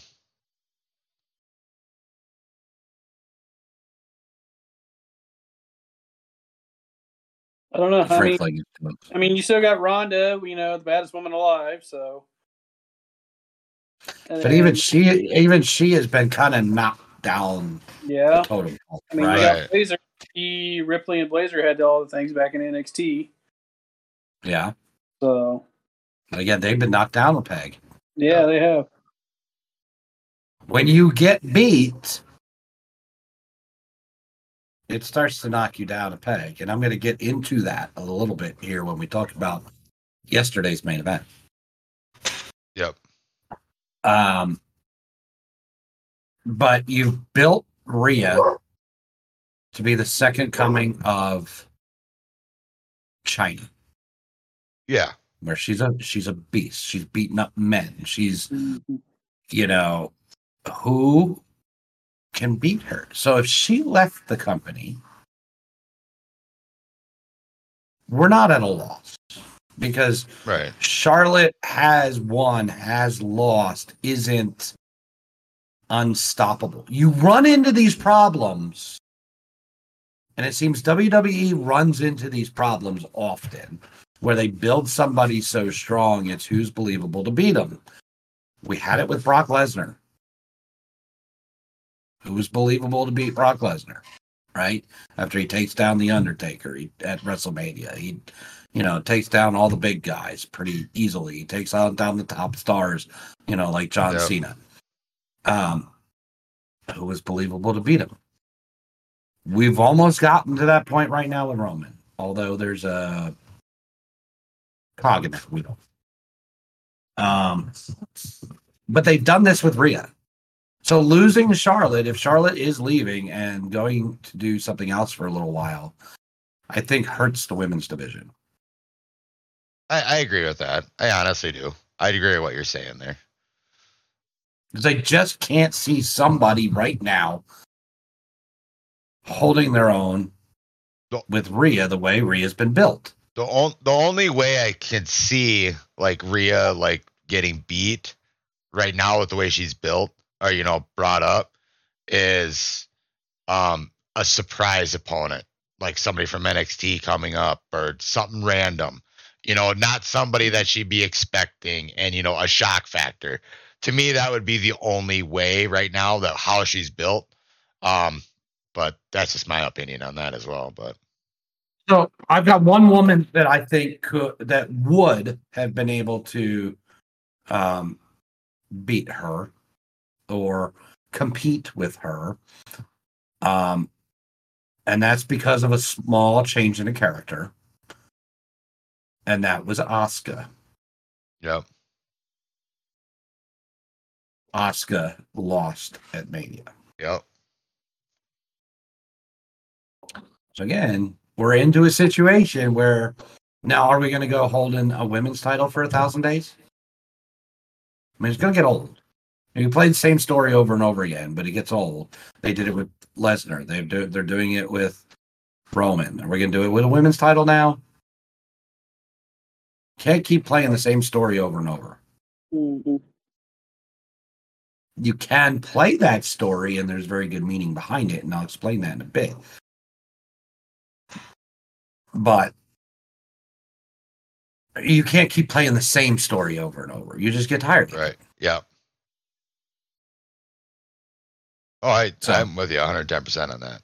I don't know. I mean, I mean, you still got Ronda, you know, the baddest woman alive. So, And But even she, even she has been kind of knocked down yeah, the totem pole, I mean, right? you Right. he, Ripley, and Baszler had all the things back in NXT. Yeah. So, Again, they've been knocked down a peg. yeah, they have. When you get beat, it starts to knock you down a peg. And I'm going to get into that a little bit here when we talk about yesterday's main event. Yep. Um, but you've built Rhea to be the second coming of Chyna, Yeah. where she's a she's a beast. She's beating up men. She's Mhm. you know who can beat her. So if she left the company, we're not at a loss because Right. Charlotte has won, has lost, isn't unstoppable. You run into these problems, and it seems WWE runs into these problems often where they build somebody so strong, it's who's believable to beat them. We had it with Brock Lesnar. Who's believable to beat Brock Lesnar, right? After he takes down The Undertaker he, at WrestleMania. He you know, takes down all the big guys pretty easily. He takes out down the top stars, you know, like John Yep. Cena. Um, who was believable to beat him? We've almost gotten to that point right now with Roman, although there's a cog in that wheel. Um, but they've done this with Rhea. So losing Charlotte, if Charlotte is leaving and going to do something else for a little while, I think hurts the women's division. I, I agree with that. I honestly do. I agree with what you're saying there. because I just can't see somebody right now holding their own No. with Rhea the way Rhea's been built. The on, the only way I can see like Rhea like getting beat right now with the way she's built or you know brought up is um a surprise opponent like somebody from NXT coming up or something random you know not somebody that she'd be expecting and you know a shock factor to me that would be the only way right now that how she's built um but that's just my opinion on that as well but So I've got one woman that I think could that would have been able to um, beat her or compete with her. Um, and that's because of a small change in a character. And that was Asuka. yep Asuka lost at Mania. yep again, we're into a situation where now are we going to go holding a women's title for a thousand days? I mean, it's going to get old. You play the same story over and over again, but it gets old. They did it with Lesnar. They do, they're doing it with Roman. Are we going to do it with a women's title now? Can't keep playing the same story over and over. Mhm. You can play that story, and there's very good meaning behind it, and I'll explain that in a bit. But you can't keep playing the same story over and over. You just get tired. Right. Yeah. Oh, I, So- I'm with you 110% on that.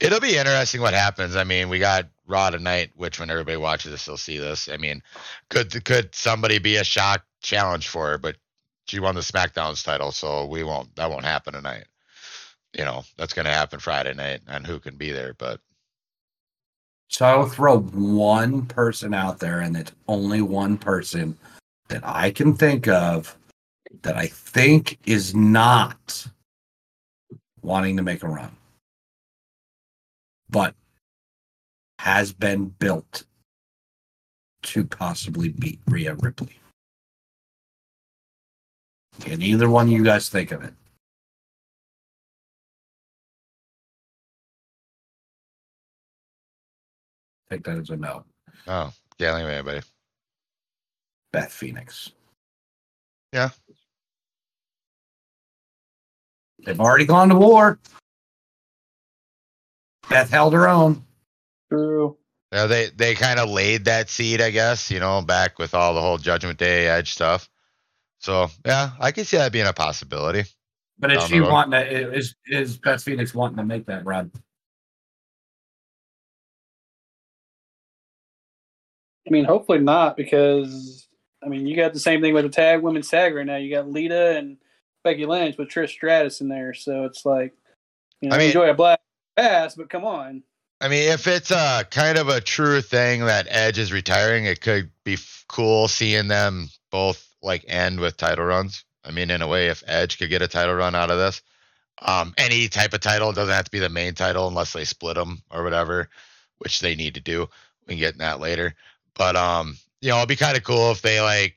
It'll be interesting what happens. I mean, we got Raw tonight, which when everybody watches this, they'll see this. I mean, could could somebody be a shock challenge for her? But she won the SmackDown's title, so we won't. That won't happen tonight. You know, that's going to happen Friday night, and who can be there? But So I'll throw one person out there, and it's only one person that I can think of that I think is not wanting to make a run, but has been built to possibly beat Rhea Ripley? Can either one of you guys think of it? Take that as a no. Oh, yeah, think of anybody. Beth Phoenix. Yeah. They've already gone to war. Beth held her own. True. Yeah, they they kind of laid that seed, I guess, you know, back with all the whole Judgment Day Edge stuff. So yeah, I can see that being a possibility. But is she wanting to, is is Beth Phoenix wanting to make that run? I mean, hopefully not, because I mean, you got the same thing with the tag women's tag right now. You got Lita and Becky Lynch with Trish Stratus in there, so it's like, you know, I mean- enjoy a black pass, but come on. I mean, if it's a kind of a true thing that Edge is retiring, it could be f- cool seeing them both like end with title runs. I mean, in a way, if Edge could get a title run out of this, um, any type of title it doesn't have to be the main title unless they split them or whatever, which they need to do. We can get in that later. But um, you know, it'd be kind of cool if they like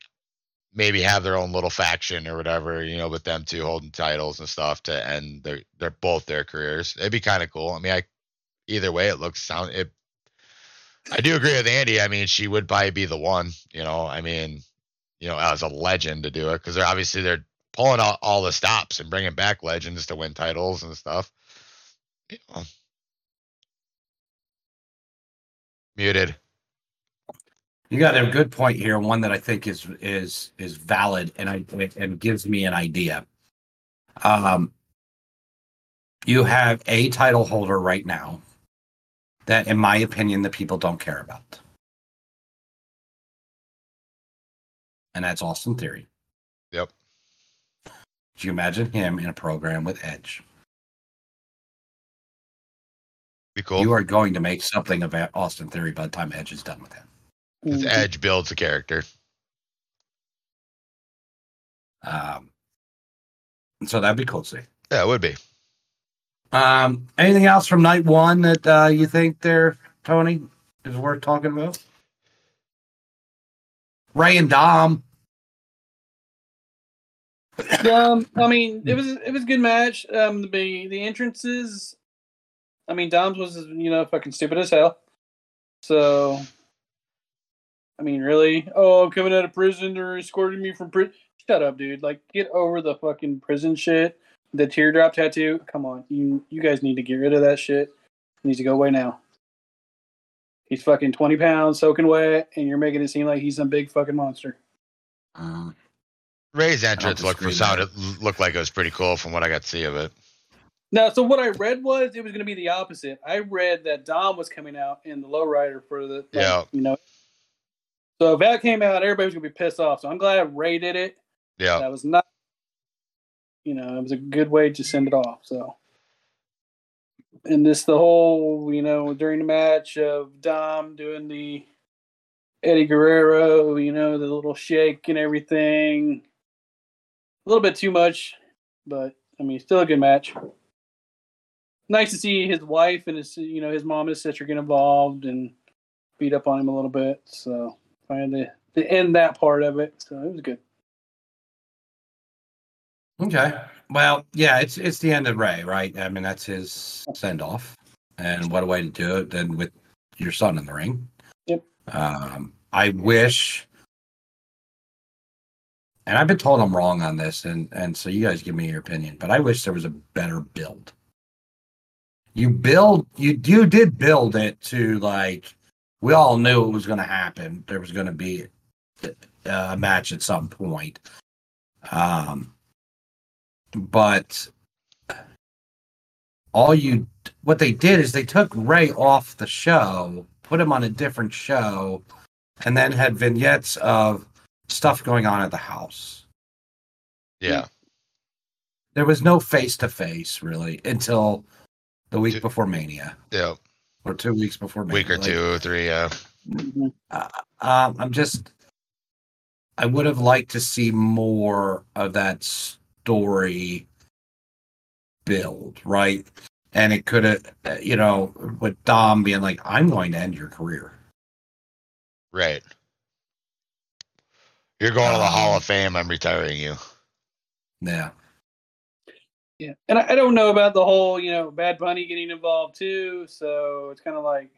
maybe have their own little faction or whatever, you know, with them two holding titles and stuff to end their their both their careers. It'd be kind of cool. I mean, I either way it looks sound it I do agree with Andy. I mean, she would probably be the one, you know. I mean, you know, as a legend to do it because they're obviously they're pulling out all the stops and bringing back legends to win titles and stuff. You know. Muted. You got a good point here, one that I think is is is valid and I and gives me an idea. Um you have a title holder right now that in my opinion the people don't care about. And that's Austin Theory. Yep. Could you imagine him in a program with Edge? Be cool. You are going to make something of Austin Theory by the time Edge is done with him. 'Cause Mhm. Edge builds a character. Um, so that'd be cool to see. Yeah, it would be. Um, anything else from night one that uh, you think there, Tony, is worth talking about? Rey and Dom. um, I mean, it was it was a good match. Um, the the entrances. I mean, Dom's was you know fucking stupid as hell. So, I mean, really? Oh, I'm coming out of prison. They're escorting me from prison. Shut up, dude. Like, get over the fucking prison shit. The teardrop tattoo. Come on, you you guys need to get rid of that shit. It needs to go away now. He's fucking twenty pounds, soaking wet, and you're making it seem like he's some big fucking monster. Um, Rey's entrance looked disagree sounded looked like it was pretty cool from what I got to see of it. No, so what I read was it was going to be the opposite. I read that Dom was coming out in the lowrider for the, like, Yeah. you know. So if that came out, everybody was going to be pissed off. So I'm glad Rey did it. Yeah. That was not, you know, it was a good way to send it off. So, and this the whole, you know, during the match of Dom doing the Eddie Guerrero, you know, the little shake and everything. A little bit too much, but I mean, still a good match. Nice to see his wife and his, you know, his mom and his sister get involved and beat up on him a little bit. So, finally to end that part of it. So it was good. okay. Well, yeah, it's it's the end of Rey, right? I mean, that's his send off, and what a way to do it than with your son in the ring. Yep. Um, I wish, and I've been told I'm wrong on this, and and so you guys give me your opinion, but I wish there was a better build. You build, you you did build it to like we all knew it was going to happen. There was going to be a match at some point. Um, but all you what they did is they took Rey off the show, put him on a different show, and then had vignettes of stuff going on at the house. Yeah. There was no face to face really until the week before Mania Yeah. Or two weeks before. Week or Like, two, three. Yeah. Mhm. um, I'm just, I would have liked to see more of that story build, right? And it could have, uh, you know, with Dom being like, I'm going to end your career. Right. You're going to the Hall Um, of Fame. I'm retiring you. Yeah. Yeah, and I, I don't know about the whole, you know, Bad Bunny getting involved too. So it's kind of like,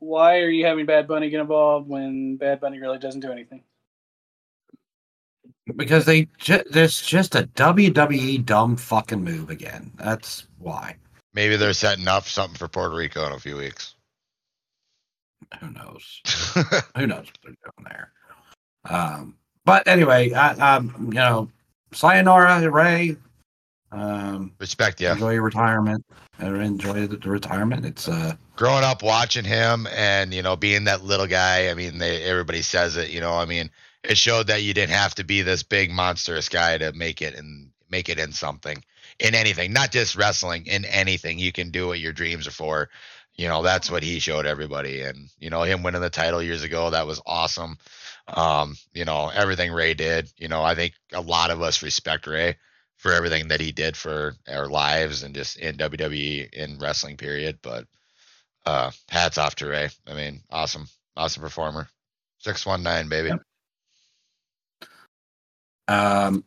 why are you having Bad Bunny get involved when Bad Bunny really doesn't do anything? Because they ju- there's just a WWE dumb fucking move again. That's why. Maybe they're setting up something for Puerto Rico in a few weeks. Who knows? [LAUGHS] Who knows what they're doing there? Um, but anyway, I, um, you know, sayonara, Rey. Um, Respect, yeah. enjoy your retirement. Enjoy the, the retirement. It's uh, growing up watching him and you know being that little guy i mean they everybody says it you know i mean it showed that you didn't have to be this big monstrous guy to make it and make it in something in anything not just wrestling in anything you can do what your dreams are for you know that's what he showed everybody and you know him winning the title years ago that was awesome um you know everything Rey did you know i think a lot of us respect Rey for everything that he did for our lives and just in wwe in wrestling period but uh hats off to Rey i mean awesome awesome performer 619 baby Yep. um.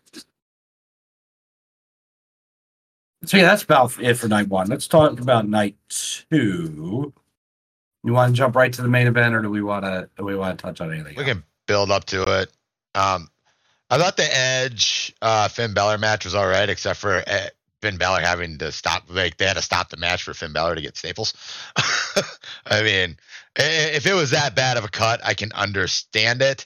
So yeah, that's about it for night one. Let's talk about night two. You want to jump right to the main event, or do we want to? Do we want to touch on anything? we else? can build up to it um i thought the edge uh finn Balor match was all right except for uh, finn Balor having to stop like they had to stop the match for finn Balor to get staples. [LAUGHS] I mean if it was that bad of a cut i can understand it.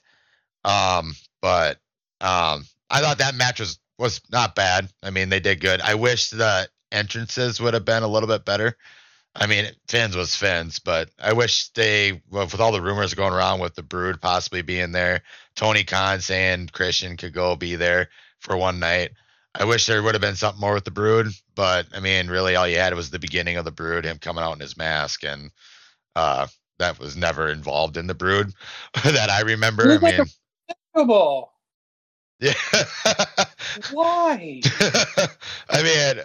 Um but um i thought that match was was not bad. I mean they did good. I wish the entrances would have been a little bit better I mean, Finn's was Finn's, but I wish they, with all the rumors going around with the Brood possibly being there, Tony Khan saying Christian could go be there for one night. I wish there would have been something more with the Brood, but I mean, really, all you had was the beginning of the Brood, him coming out in his mask, and uh, that was never involved in the Brood [LAUGHS] that I remember. I like mean, Go [LAUGHS] yeah. Why? [LAUGHS] I mean,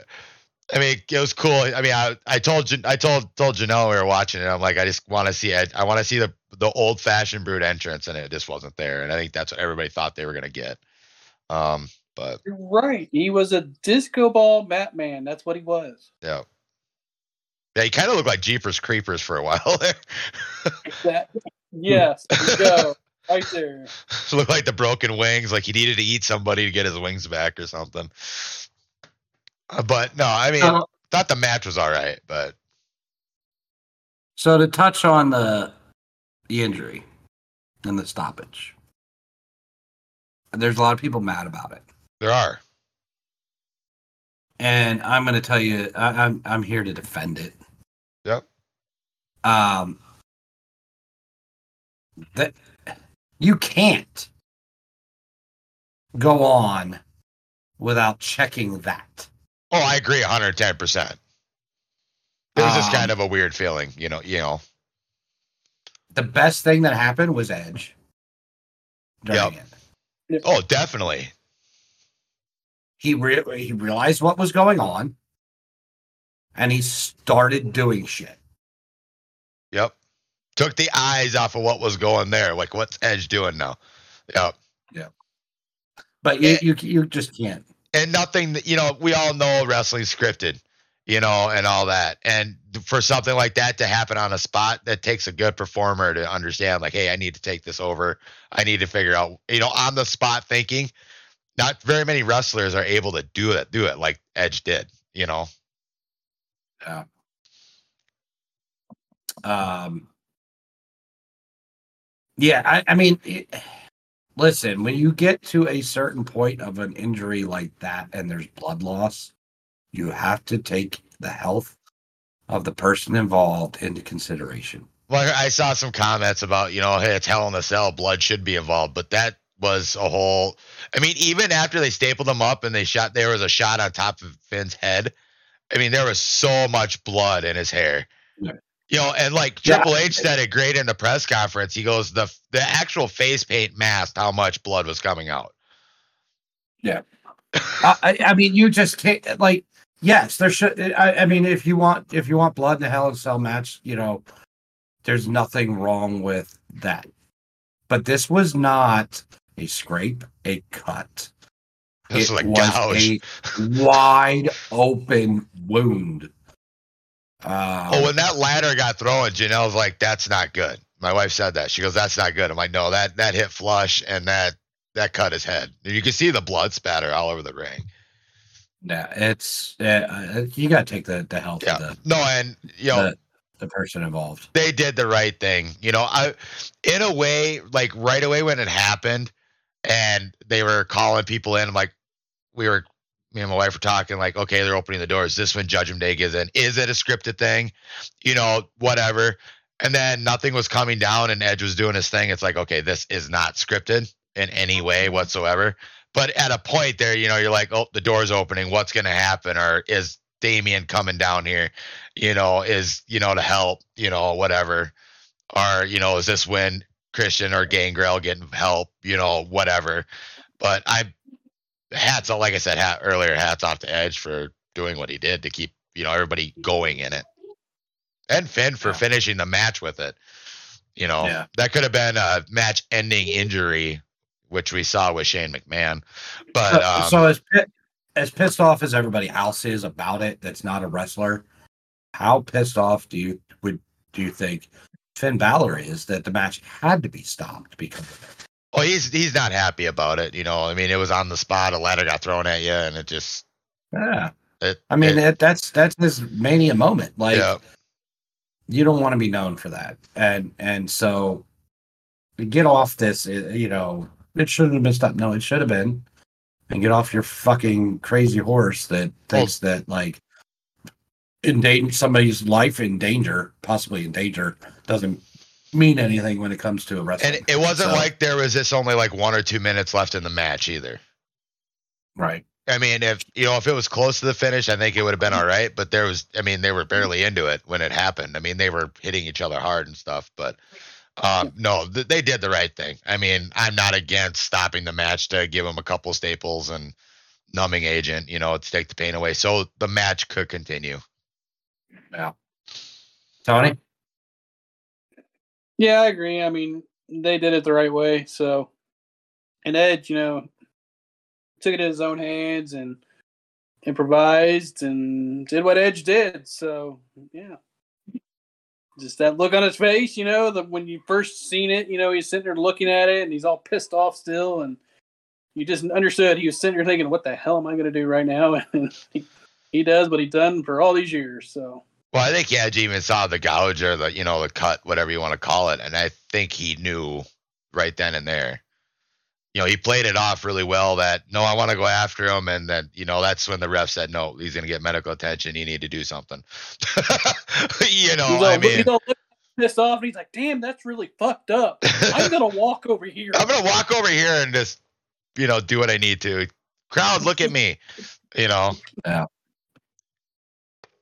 I mean, it was cool. I mean, I, I told I told told Janelle we were watching it. I'm like, I just want to see it. I want to see the the old fashioned brood entrance, and it just wasn't there. And I think that's what everybody thought they were gonna get. Um, but You're right. He was a disco ball Batman. That's what he was. yeah, yeah, he kind of looked like Jeepers Creepers for a while [LAUGHS] there. That. Yes. go. [LAUGHS] Right there. looked like the broken wings, like he needed to eat somebody to get his wings back or something. Uh, but no, I mean, thought the match was all right, but So to touch on the the injury and the stoppage, there's a lot of people mad about it, there are. and I'm going to tell you, I, I'm I'm here to defend it. Yep. Um, that you can't go on without checking that. Oh, I agree, 110. percent It was just Um, kind of a weird feeling, you know. You know, The best thing that happened was Edge. Yep. it. oh, definitely. he re- he realized what was going on and he started doing shit Yep. Took the eyes off of what was going there. Like, what's Edge doing now? Yep. Yeah. But you Eh. you, you just can't And nothing that, you know, we all know wrestling scripted, you know, and all that. And for something like that to happen on a spot, that takes a good performer to understand, like, hey, I need to take this over. I need to figure out, you know, on the spot thinking. Not very many wrestlers are able to do it, do it like Edge did, you know. yeah um yeah i, I mean it, listen when you get to a certain point of an injury like that and there's blood loss you have to take the health of the person involved into consideration Well, I saw some comments about, you know, hey, it's hell in a cell, blood should be involved, but that was a whole. I mean, even after they stapled him up and they shot, there was a shot on top of Finn's head. I mean, there was so much blood in his hair. Yeah. You know, and like Yeah. Triple H said it great in the press conference. He goes, the the actual face paint masked how much blood was coming out. Yeah, [LAUGHS] I I mean, you just can't like. Yes, there should. I, I mean, if you want, if you want blood in a Hell in a Cell match, you know, there's nothing wrong with that. But this was not a scrape, a cut. This it was a was gouge. a wide open wound. Um, Oh, when that ladder got thrown, Janelle's like, "That's not good." My wife said that. She goes, "That's not good." I'm like, "No, that that hit flush, and that that cut his head. You can see the blood spatter all over the ring." yeah, it's uh, you got to take the the health Yeah. of the, No, and you know, the the person involved. they did the right thing. You know, I in a way, like right away when it happened and they were calling people in, I'm like we were me and my wife were talking, like, okay, they're opening the doors. This when Judgment Day gives in. Is it a scripted thing? You know, whatever. And then nothing was coming down and Edge was doing his thing. It's like, okay, this is not scripted in any way mm-hmm. whatsoever. But at a point there, you know, you're like, oh, the door's opening. What's gonna happen? Or is Damian coming down here? you know, is, you know, to help, you know, whatever. Or, you know, is this when Christian or Gangrel getting help, you know, whatever. But I hats off, like I said hat, earlier, hats off to Edge for doing what he did to keep, you know, everybody going in it. And Finn for Yeah. finishing the match with it. You know, Yeah. that could have been a match ending injury, which we saw with Shane McMahon. But um, so as as pissed off as everybody else is about it, that's not a wrestler. How pissed off do you would do you think Finn Balor is that the match had to be stopped because of it? Oh, he's he's not happy about it. You know, I mean, it was on the spot. A ladder got thrown at you, and it just. Yeah, It, I mean it- that that's that's his mania moment. Like yeah, you don't want to be known for that, and and so get off this. You know, it shouldn't have been stopped. No, it should have been. And get off your fucking crazy horse that thinks that like endanger somebody's life in danger, possibly in danger, doesn't mean anything when it comes to a wrestling. and it wasn't So- like there was just only like one or two minutes left in the match either. right. I mean, if you know, if it was close to the finish, I think it would have been all right. But there was, I mean, they were barely into it when it happened. I mean, they were hitting each other hard and stuff. But um, no, th- they did the right thing. I mean, I'm not against stopping the match to give them a couple staples and numbing agent, you know, to take the pain away, so the match could continue. Yeah, Tony. Yeah, I agree. I mean, they did it the right way. So, and Edge, you know, took it in his own hands and improvised and did what Edge did. So, yeah. Just that look on his face, you know, the when you first seen it, you know, he's sitting there looking at it and he's all pissed off still. And you just understood he was sitting there thinking, what the hell am I going to do right now? [LAUGHS] And he, he does what he done for all these years. So, Well, I think Edge even saw the gouge or the you know the cut, whatever you want to call it, and I think he knew right then and there. You know, he played it off really well. That no, I want to go after him, and then you know that's when the ref said no, he's going to get medical attention. You need to do something. [LAUGHS] you know, he's, all, I mean, he's all pissed off and he's like, damn, that's really fucked up. [LAUGHS] I'm going to walk over here. I'm gonna walk over here and just you know do what I need to. Crowd, look at me. You know,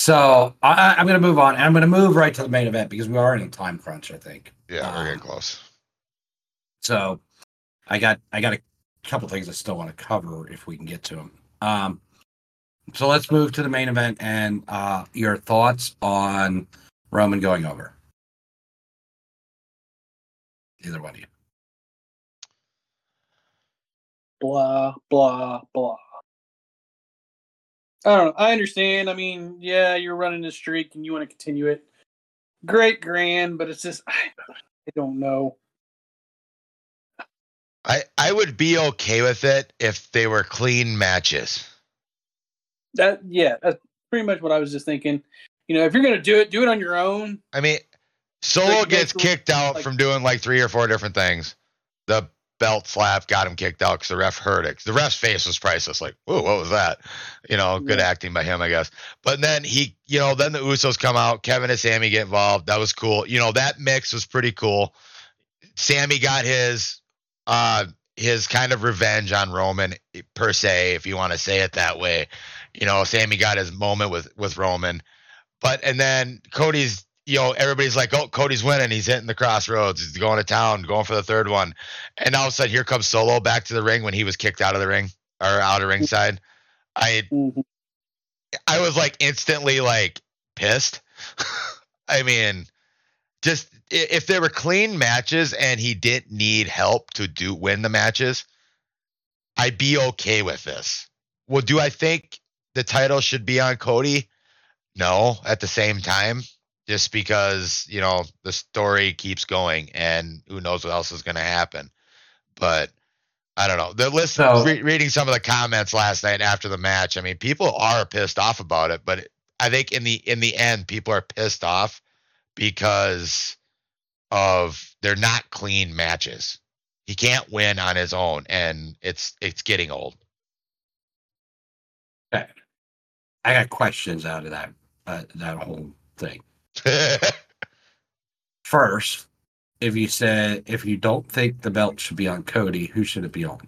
So I, I- I'm going to move on. and I'm going to move right to the main event because we are in a time crunch. I think. yeah, we're Um, getting close. So I got I got a couple things I still want to cover if we can get to them. Um, so let's move to the main event and uh, your thoughts on Roman going over. Either one of you. blah blah blah. I don't know. I understand. I mean, yeah, you're running a streak and you want to continue it. Great, grand, but it's just I, [SIGHS] I don't know. I I would be okay with it if they were clean matches. That yeah, that's pretty much what I was just thinking. You know, if you're gonna do it, do it on your own. I mean, Solo Like, gets kicked out like- from doing like three or four different things. The belt slap got him kicked out because the ref heard it. The ref's face was priceless. Like, whoa, what was that? You know, good Yeah. acting by him, I guess. But then he, you know, then the Usos come out. Kevin and Sami get involved. That was cool. You know, that mix was pretty cool. Sami got his, uh, his kind of revenge on Roman per se, if you want to say it that way. You know, Sami got his moment with with Roman. But and then Cody's, you know, everybody's like, oh, Cody's winning. He's hitting the crossroads. He's going to town, going for the third one. And all of a sudden, here comes Solo back to the ring when he was kicked out of the ring or out of ringside. I Mhm. I was like instantly like pissed. [LAUGHS] I mean, just if there were clean matches and he didn't need help to do win the matches, I'd be okay with this. Well, do I think the title should be on Cody? No, at the same time, just because, you know, the story keeps going and who knows what else is going to happen. But I don't know. The list, So- re- reading some of the comments last night after the match, I mean, people are pissed off about it, but I think in the in the end, people are pissed off because of they're not clean matches. He can't win on his own, and it's it's getting old. I got questions out of that uh, that whole thing. [LAUGHS] First, if you said if you don't think the belt should be on Cody, who should it be on?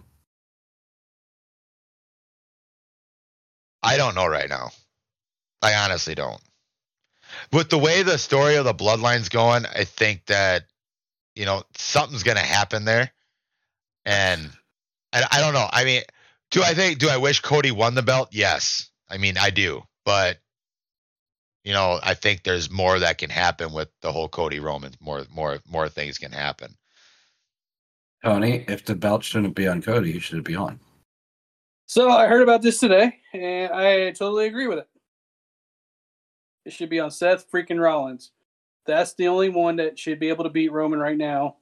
I don't know right now. I honestly don't. With the way the story of the bloodline's going, I think that you know something's going to happen there, and I, I don't know. I mean, do I think do I wish Cody won the belt? Yes, I mean I do, but you know I think there's more that can happen with the whole Cody Roman. More more more things can happen. Tony, if the belt shouldn't be on Cody, who should it be on? So I heard about this today, and I totally agree with it. It should be on Seth freaking Rollins. That's the only one that should be able to beat Roman right now,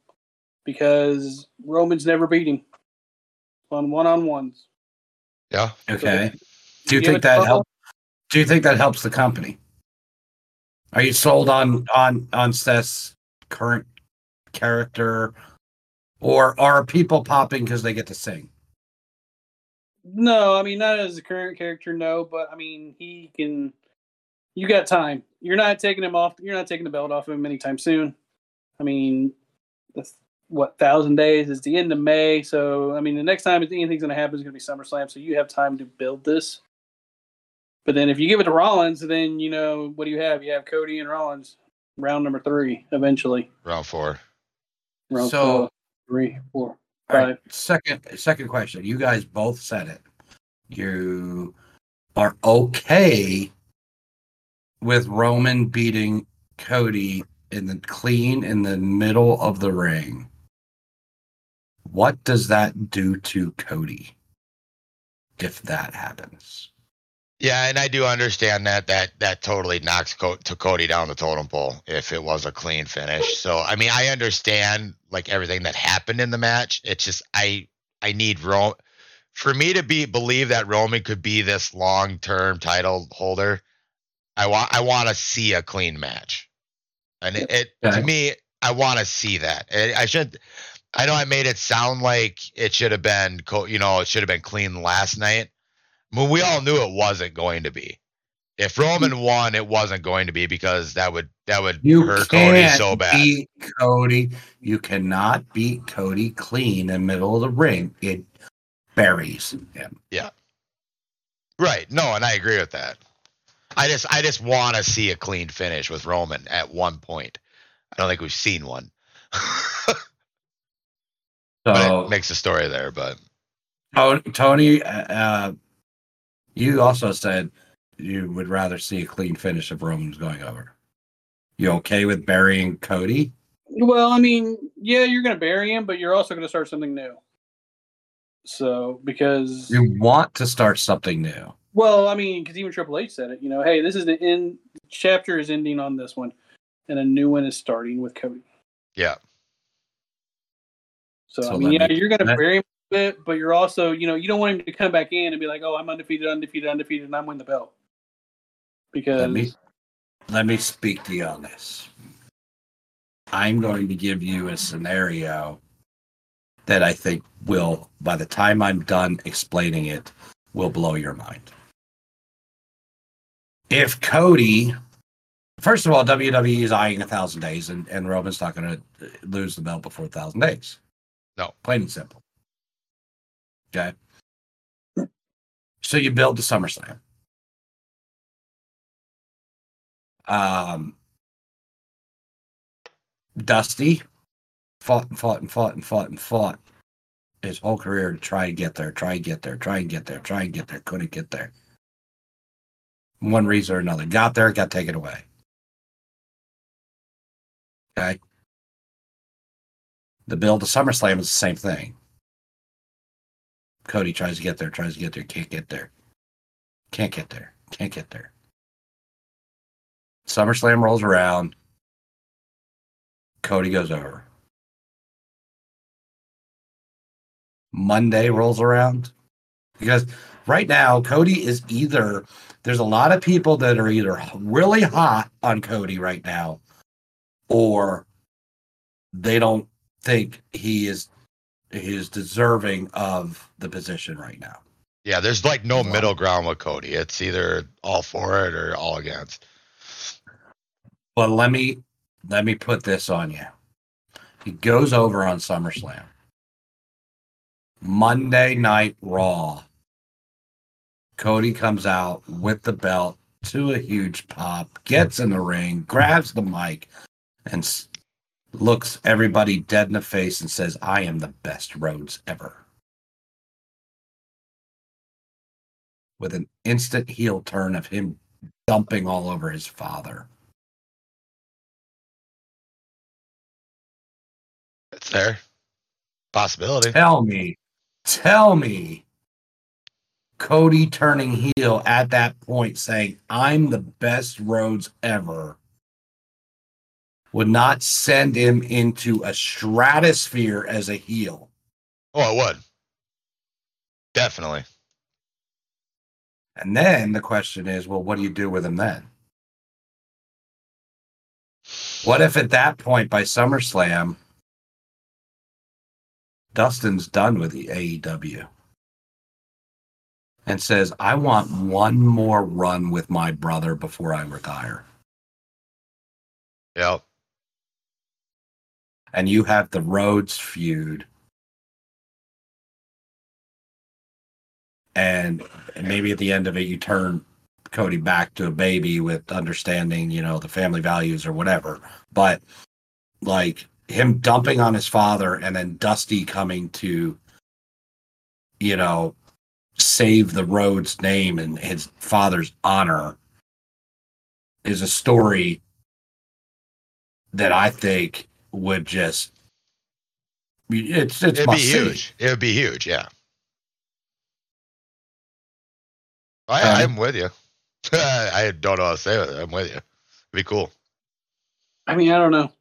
because Roman's never beat him on one on ones. Yeah, Okay. Do you think that to- help? Do you think that helps the company? Are you sold on on on Seth's current character, or are people popping because they get to sing? No, I mean not as a current character, no, but I mean he can. You got time. You're not taking him off. You're not taking the belt off of him anytime soon. I mean, that's what thousand days is the end of May. So I mean, the next time anything's going to happen is going to be SummerSlam. So you have time to build this. But then if you give it to Rollins, then you know what do you have? You have Cody and Rollins round number three eventually. round four. Round So- four, three, four, All right. Second second question. You guys both said it. You are okay with Roman beating Cody in the clean in the middle of the ring. What does that do to Cody if that happens? Yeah, and I do understand that that that totally knocks Co- to Cody down the totem pole if it was a clean finish. So I mean, I understand like everything that happened in the match. It's just I I need Rome for me to be believe that Roman could be this long term title holder. I want I want to see a clean match, and it, it Okay. to me I want to see that. I I should. I know I made it sound like it should have been, co- you know, it should have been clean last night. Well, we all knew it wasn't going to be. If Roman won, it wasn't going to be because that would that would You hurt Cody so bad. beat Cody. You cannot beat Cody clean in the middle of the ring. It buries him. Yeah. Right. No, and I agree with that. I just I just want to see a clean finish with Roman at one point. I don't think we've seen one. [LAUGHS] but So it makes a story there, but To- Tony, uh, uh, you also said you would rather see a clean finish of Roman's going over. You okay with burying Cody? Well, I mean, yeah, you're going to bury him, but you're also going to start something new. So, because, You want to start something new. well, I mean, because even Triple H said it, you know, hey, this is the end, chapter is ending on this one, and a new one is starting with Cody. yeah. So, So I mean, yeah, me- you're going to bury him a bit, but you're also, you know, you don't want him to come back in and be like, oh, I'm undefeated, undefeated, undefeated, and I'm winning the belt. Because, Let me let me speak to you on this. I'm going to give you a scenario that I think will, by the time I'm done explaining it, will blow your mind. If Cody, first of all, WWE is eyeing a thousand days, and, and Roman's not going to lose the belt before a thousand days. No. plain and simple. Okay. So you build the SummerSlam. Um, Dusty fought and fought and fought and fought and fought his whole career to try and get there, try and get there, try and get there, try and get there, couldn't get there. One reason or another. Got there, got taken away. Okay. The build to SummerSlam is the same thing. Cody tries to get there, tries to get there, can't get there. Can't get there, can't get there. SummerSlam rolls around. Cody goes over. Monday rolls around. Because right now, Cody is either, there's a lot of people that are either really hot on Cody right now, or they don't think he is is deserving of the position right now. Yeah, there's like no Wow. middle ground with Cody. It's either all for it or all against. But let me let me put this on you. He goes over on SummerSlam. Monday Night Raw. Cody comes out with the belt to a huge pop, gets in the ring, grabs the mic, and looks everybody dead in the face and says, I am the best Rhodes ever. With an instant heel turn of him dumping all over his father. It's there. Possibility. Tell me, tell me, Cody turning heel at that point saying, I'm the best Rhodes ever, would not send him into a stratosphere as a heel. Oh, it would. Definitely. And then the question is, well, what do you do with him then? What if at that point by SummerSlam, Dustin's done with the AEW and says, I want one more run with my brother before I retire. Yep. And you have the Rhodes feud. And maybe at the end of it, you turn Cody back to a baby with understanding, you know, the family values or whatever. But like him dumping on his father and then Dusty coming to, you know, save the Rhodes name and his father's honor is a story that I think would just it's it's It'd be see. huge. It would be huge. Yeah. I, Um, I'm with you. [LAUGHS] I don't know how to say it. I'm with you. It'd be cool. I mean, I don't know.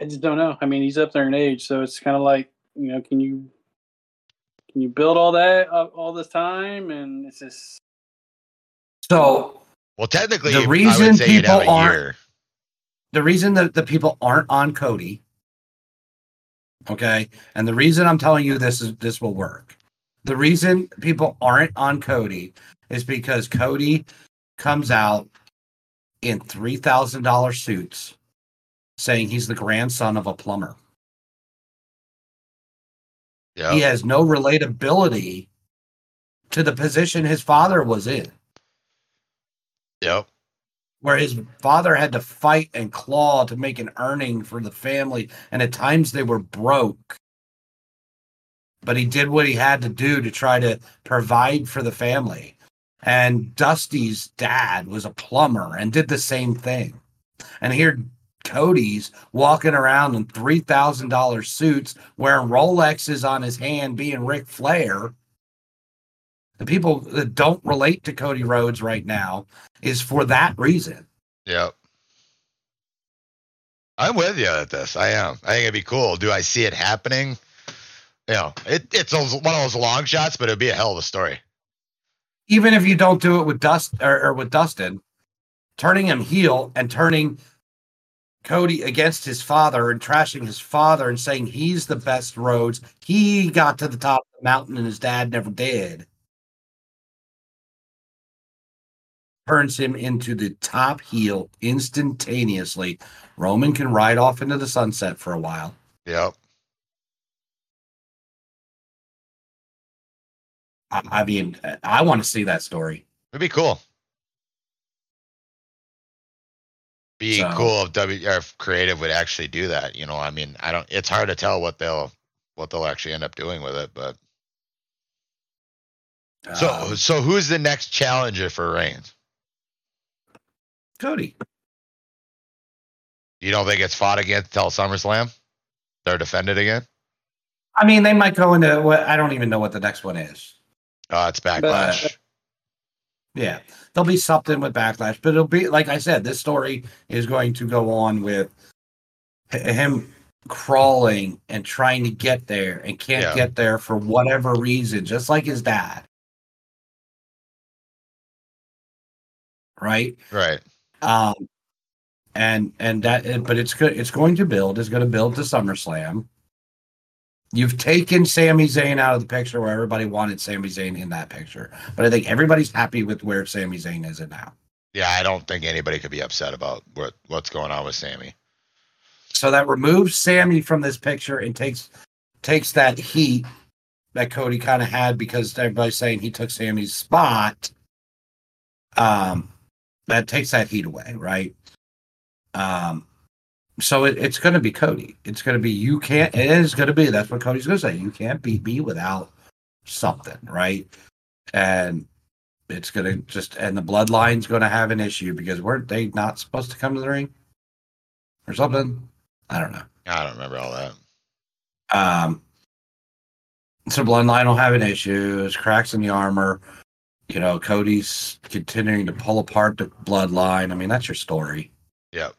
I just don't know. I mean, he's up there in age, so it's kind of like you know, can you can you build all that uh, all this time? And it's just So Well, technically, The I reason would say you'd have a people aren't- year. The reason that the people aren't on Cody, okay, and the reason I'm telling you this is this will work. The reason people aren't on Cody is because Cody comes out in three thousand dollar suits, saying he's the grandson of a plumber. Yeah. He has no relatability to the position his father was in. Yep. Where his father had to fight and claw to make an earning for the family and at times they were broke. But he did what he had to do to try to provide for the family. And dusty's dad was a plumber and did the same thing. And here cody's walking around in $3000 suits wearing rolexes on his hand being Ric flair the people that don't relate to cody rhodes right now is for that reason Yep. I'm with you at this. I am. I think it'd be cool. Do I see it happening? You know, it, it's one of those long shots, but it'd be a hell of a story. even if you don't do it with Dust or, or with Dustin, turning him heel and turning Cody against his father and trashing his father and saying he's the best Rhodes. He got to the top of the mountain and his dad never did. Turns him into the top heel instantaneously. Roman can ride off into the sunset for a while. Yep. I, I mean, I want to see that story. It'd be cool. Be So- cool if W or if creative would actually do that. You know, I mean, I don't. It's hard to tell what they'll what they'll actually end up doing with it. But so Um, so who's the next challenger for Reigns? Cody. You don't think it's fought again till SummerSlam? They're defended again? I mean, they might go into what I don't even know what the next one is. Uh, it's backlash. Yeah, there'll be something with backlash, but it'll be like I said. This story is going to go on with him crawling and trying to get there and can't Yeah. get there for whatever reason, just like his dad. Right. right. Um, and and that, but it's good. It's going to build. It's going to build to SummerSlam. You've taken Sami Zayn out of the picture where everybody wanted Sami Zayn in that picture, but I think everybody's happy with where Sami Zayn is at now. Yeah, I don't think anybody could be upset about what what's going on with Sami. So that removes Sami from this picture and takes takes that heat that Cody kind of had because everybody's saying he took Sami's spot. Um, that takes that heat away, right? Um, so it, it's going to be Cody. It's going to be you can't. It is going to be. That's what Cody's going to say. You can't beat me without something, right? And it's going to just and the bloodline's going to have an issue because weren't they not supposed to come to the ring or something? I don't know. I don't remember all that. Um, so Bloodline will have an issue. There's cracks in the armor. You know, Cody's continuing to pull apart the Bloodline. I mean, that's your story. Yep.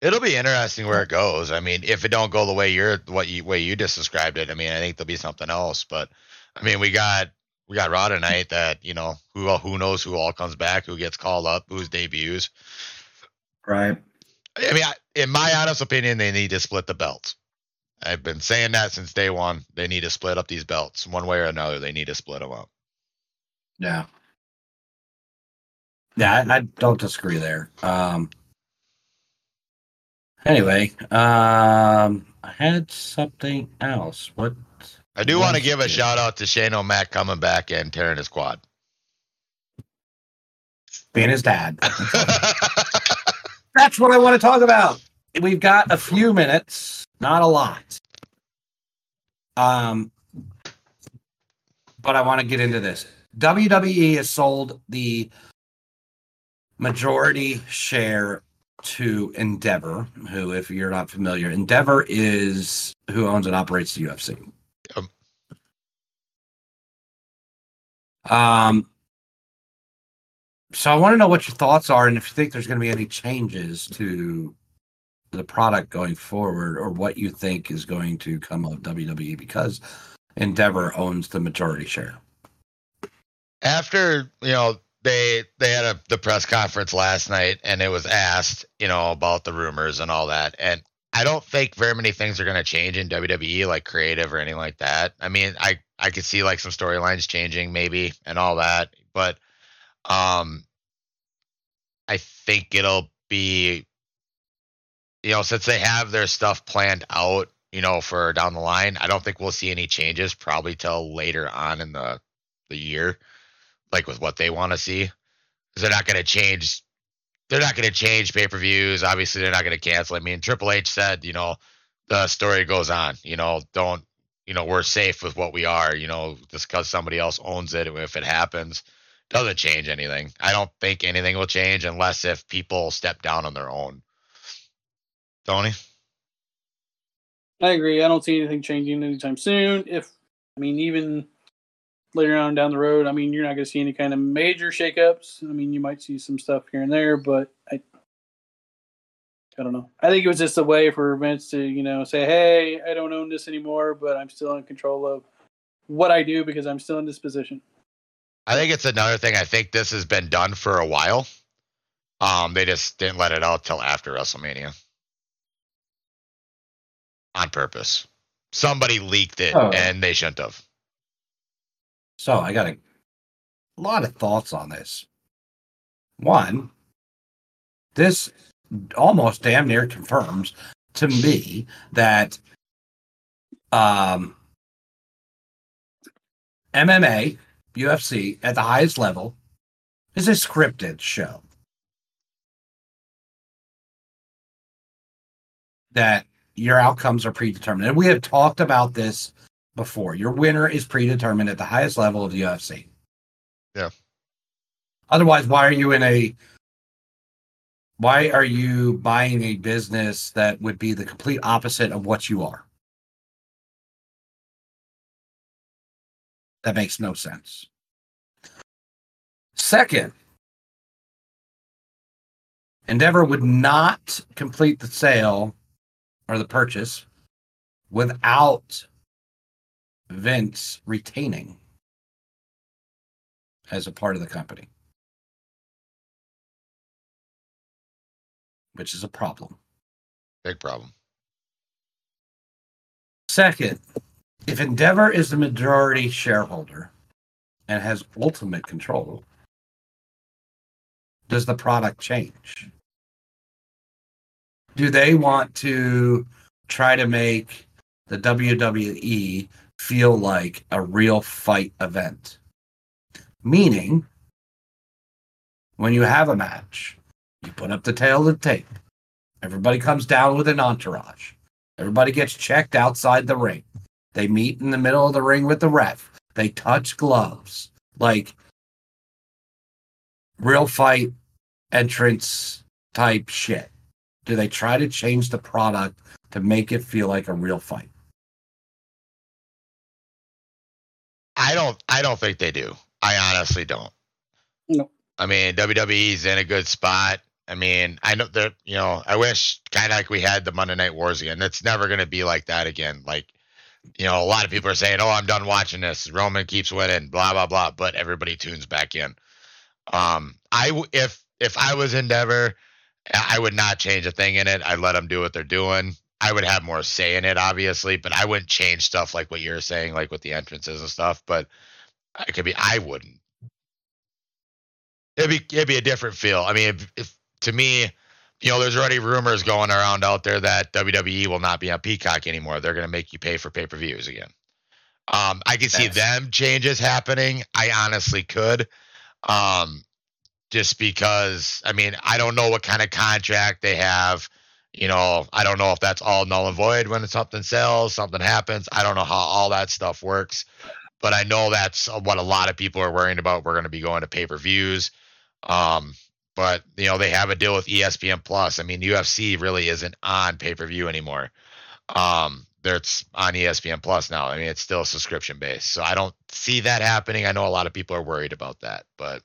It'll be interesting where it goes. I mean, if it don't go the way you're what you way you just described it, I mean, I think there'll be something else. But I mean, we got we got Raw tonight that you know who who knows who all comes back, who gets called up, who's debuts. Right. I mean, I, in my honest opinion, they need to split the belts. I've been saying that since day one. They need to split up these belts one way or another. They need to split them up. Yeah. Yeah, I, I don't disagree there. Um. Anyway, um, I had something else. What? I do want to give a it? shout out to Shane O'Mac coming back and tearing his quad. Being his dad. [LAUGHS] [LAUGHS] That's what I want to talk about. We've got a few minutes, not a lot. Um, but I want to get into this. WWE has sold the majority share to Endeavor, who, if you're not familiar, Endeavor is who owns and operates the UFC. Yep. Um, so I want to know what your thoughts are, and if you think there's going to be any changes to the product going forward, or what you think is going to come of WWE because Endeavor owns the majority share. After you know they they had a the press conference last night and it was asked you know about the rumors and all that and I don't think very many things are going to change in WWE like creative or anything like that. I mean, I I could see like some storylines changing maybe and all that, but um I think it'll be you know since they have their stuff planned out, you know, for down the line, I don't think we'll see any changes probably till later on in the the year like with what they want to see. Because they're not going to change they're not going to change pay-per-views. Obviously they're not going to cancel. I mean triple h said you know the story goes on you know don't you know we're safe with what we are you know just because somebody else owns it if it happens doesn't change anything. I don't think anything will change unless if people step down on their own. Tony? I agree. I don't see anything changing anytime soon. If I mean, even later on down the road, I mean, you're not going to see any kind of major shakeups. I mean, you might see some stuff here and there, but I, I don't know. I think it was just a way for Vince to, you know, say, "Hey, I don't own this anymore, but I'm still in control of what I do because I'm still in this position." I think it's another thing. I think this has been done for a while. Um, they just didn't let it out till after WrestleMania on purpose. Somebody leaked it, Oh. and they shouldn't have. So I got a lot of thoughts on this. One, this almost damn near confirms to me that um, MMA, UFC at the highest level is a scripted show. That your outcomes are predetermined. And we have talked about this before. Your winner is predetermined at the highest level of the UFC. Yeah. Otherwise, why are you in a Why are you buying a business that would be the complete opposite of what you are? That makes no sense. Second, Endeavor would not complete the sale or the purchase without Vince retaining as a part of the company, which is a problem. Big problem. Second, if Endeavor is the majority shareholder and has ultimate control, does the product change? Do they want to try to make the WWE feel like a real fight event? Meaning, when you have a match, you put up the tale of the tape, everybody comes down with an entourage, everybody gets checked outside the ring. They meet in the middle of the ring with the ref. They touch gloves. Like real fight entrance type shit. Do they try to change the product to make it feel like a real fight? I don't. I don't think they do. I honestly don't. No. I mean, WWE's in a good spot. I mean, I know that you know. I wish kind of like we had the Monday Night Wars again. It's never going to be like that again. Like, you know, a lot of people are saying, "Oh, I'm done watching this. Roman keeps winning." Blah blah blah. But everybody tunes back in. Um, I if if I was Endeavor, I would not change a thing in it. I'd let them do what they're doing. I would have more say in it, obviously, but I wouldn't change stuff like what you're saying, like with the entrances and stuff. But it could be I wouldn't. It'd be it'd be a different feel. I mean, if, if to me, you know, there's already rumors going around out there that WWE will not be on Peacock anymore. They're going to make you pay for pay per views again. Um, I can see them changes happening. I honestly could. Um, just because I mean, I don't know what kind of contract they have. You know, I don't know if that's all null and void when something sells, something happens. I don't know how all that stuff works, but I know that's what a lot of people are worrying about. We're going to be going to pay per views. Um, but you know, they have a deal with ESPN Plus. I mean, UFC really isn't on pay per view anymore. Um, it's on ESPN Plus now. I mean, it's still subscription based, so I don't see that happening. I know a lot of people are worried about that, but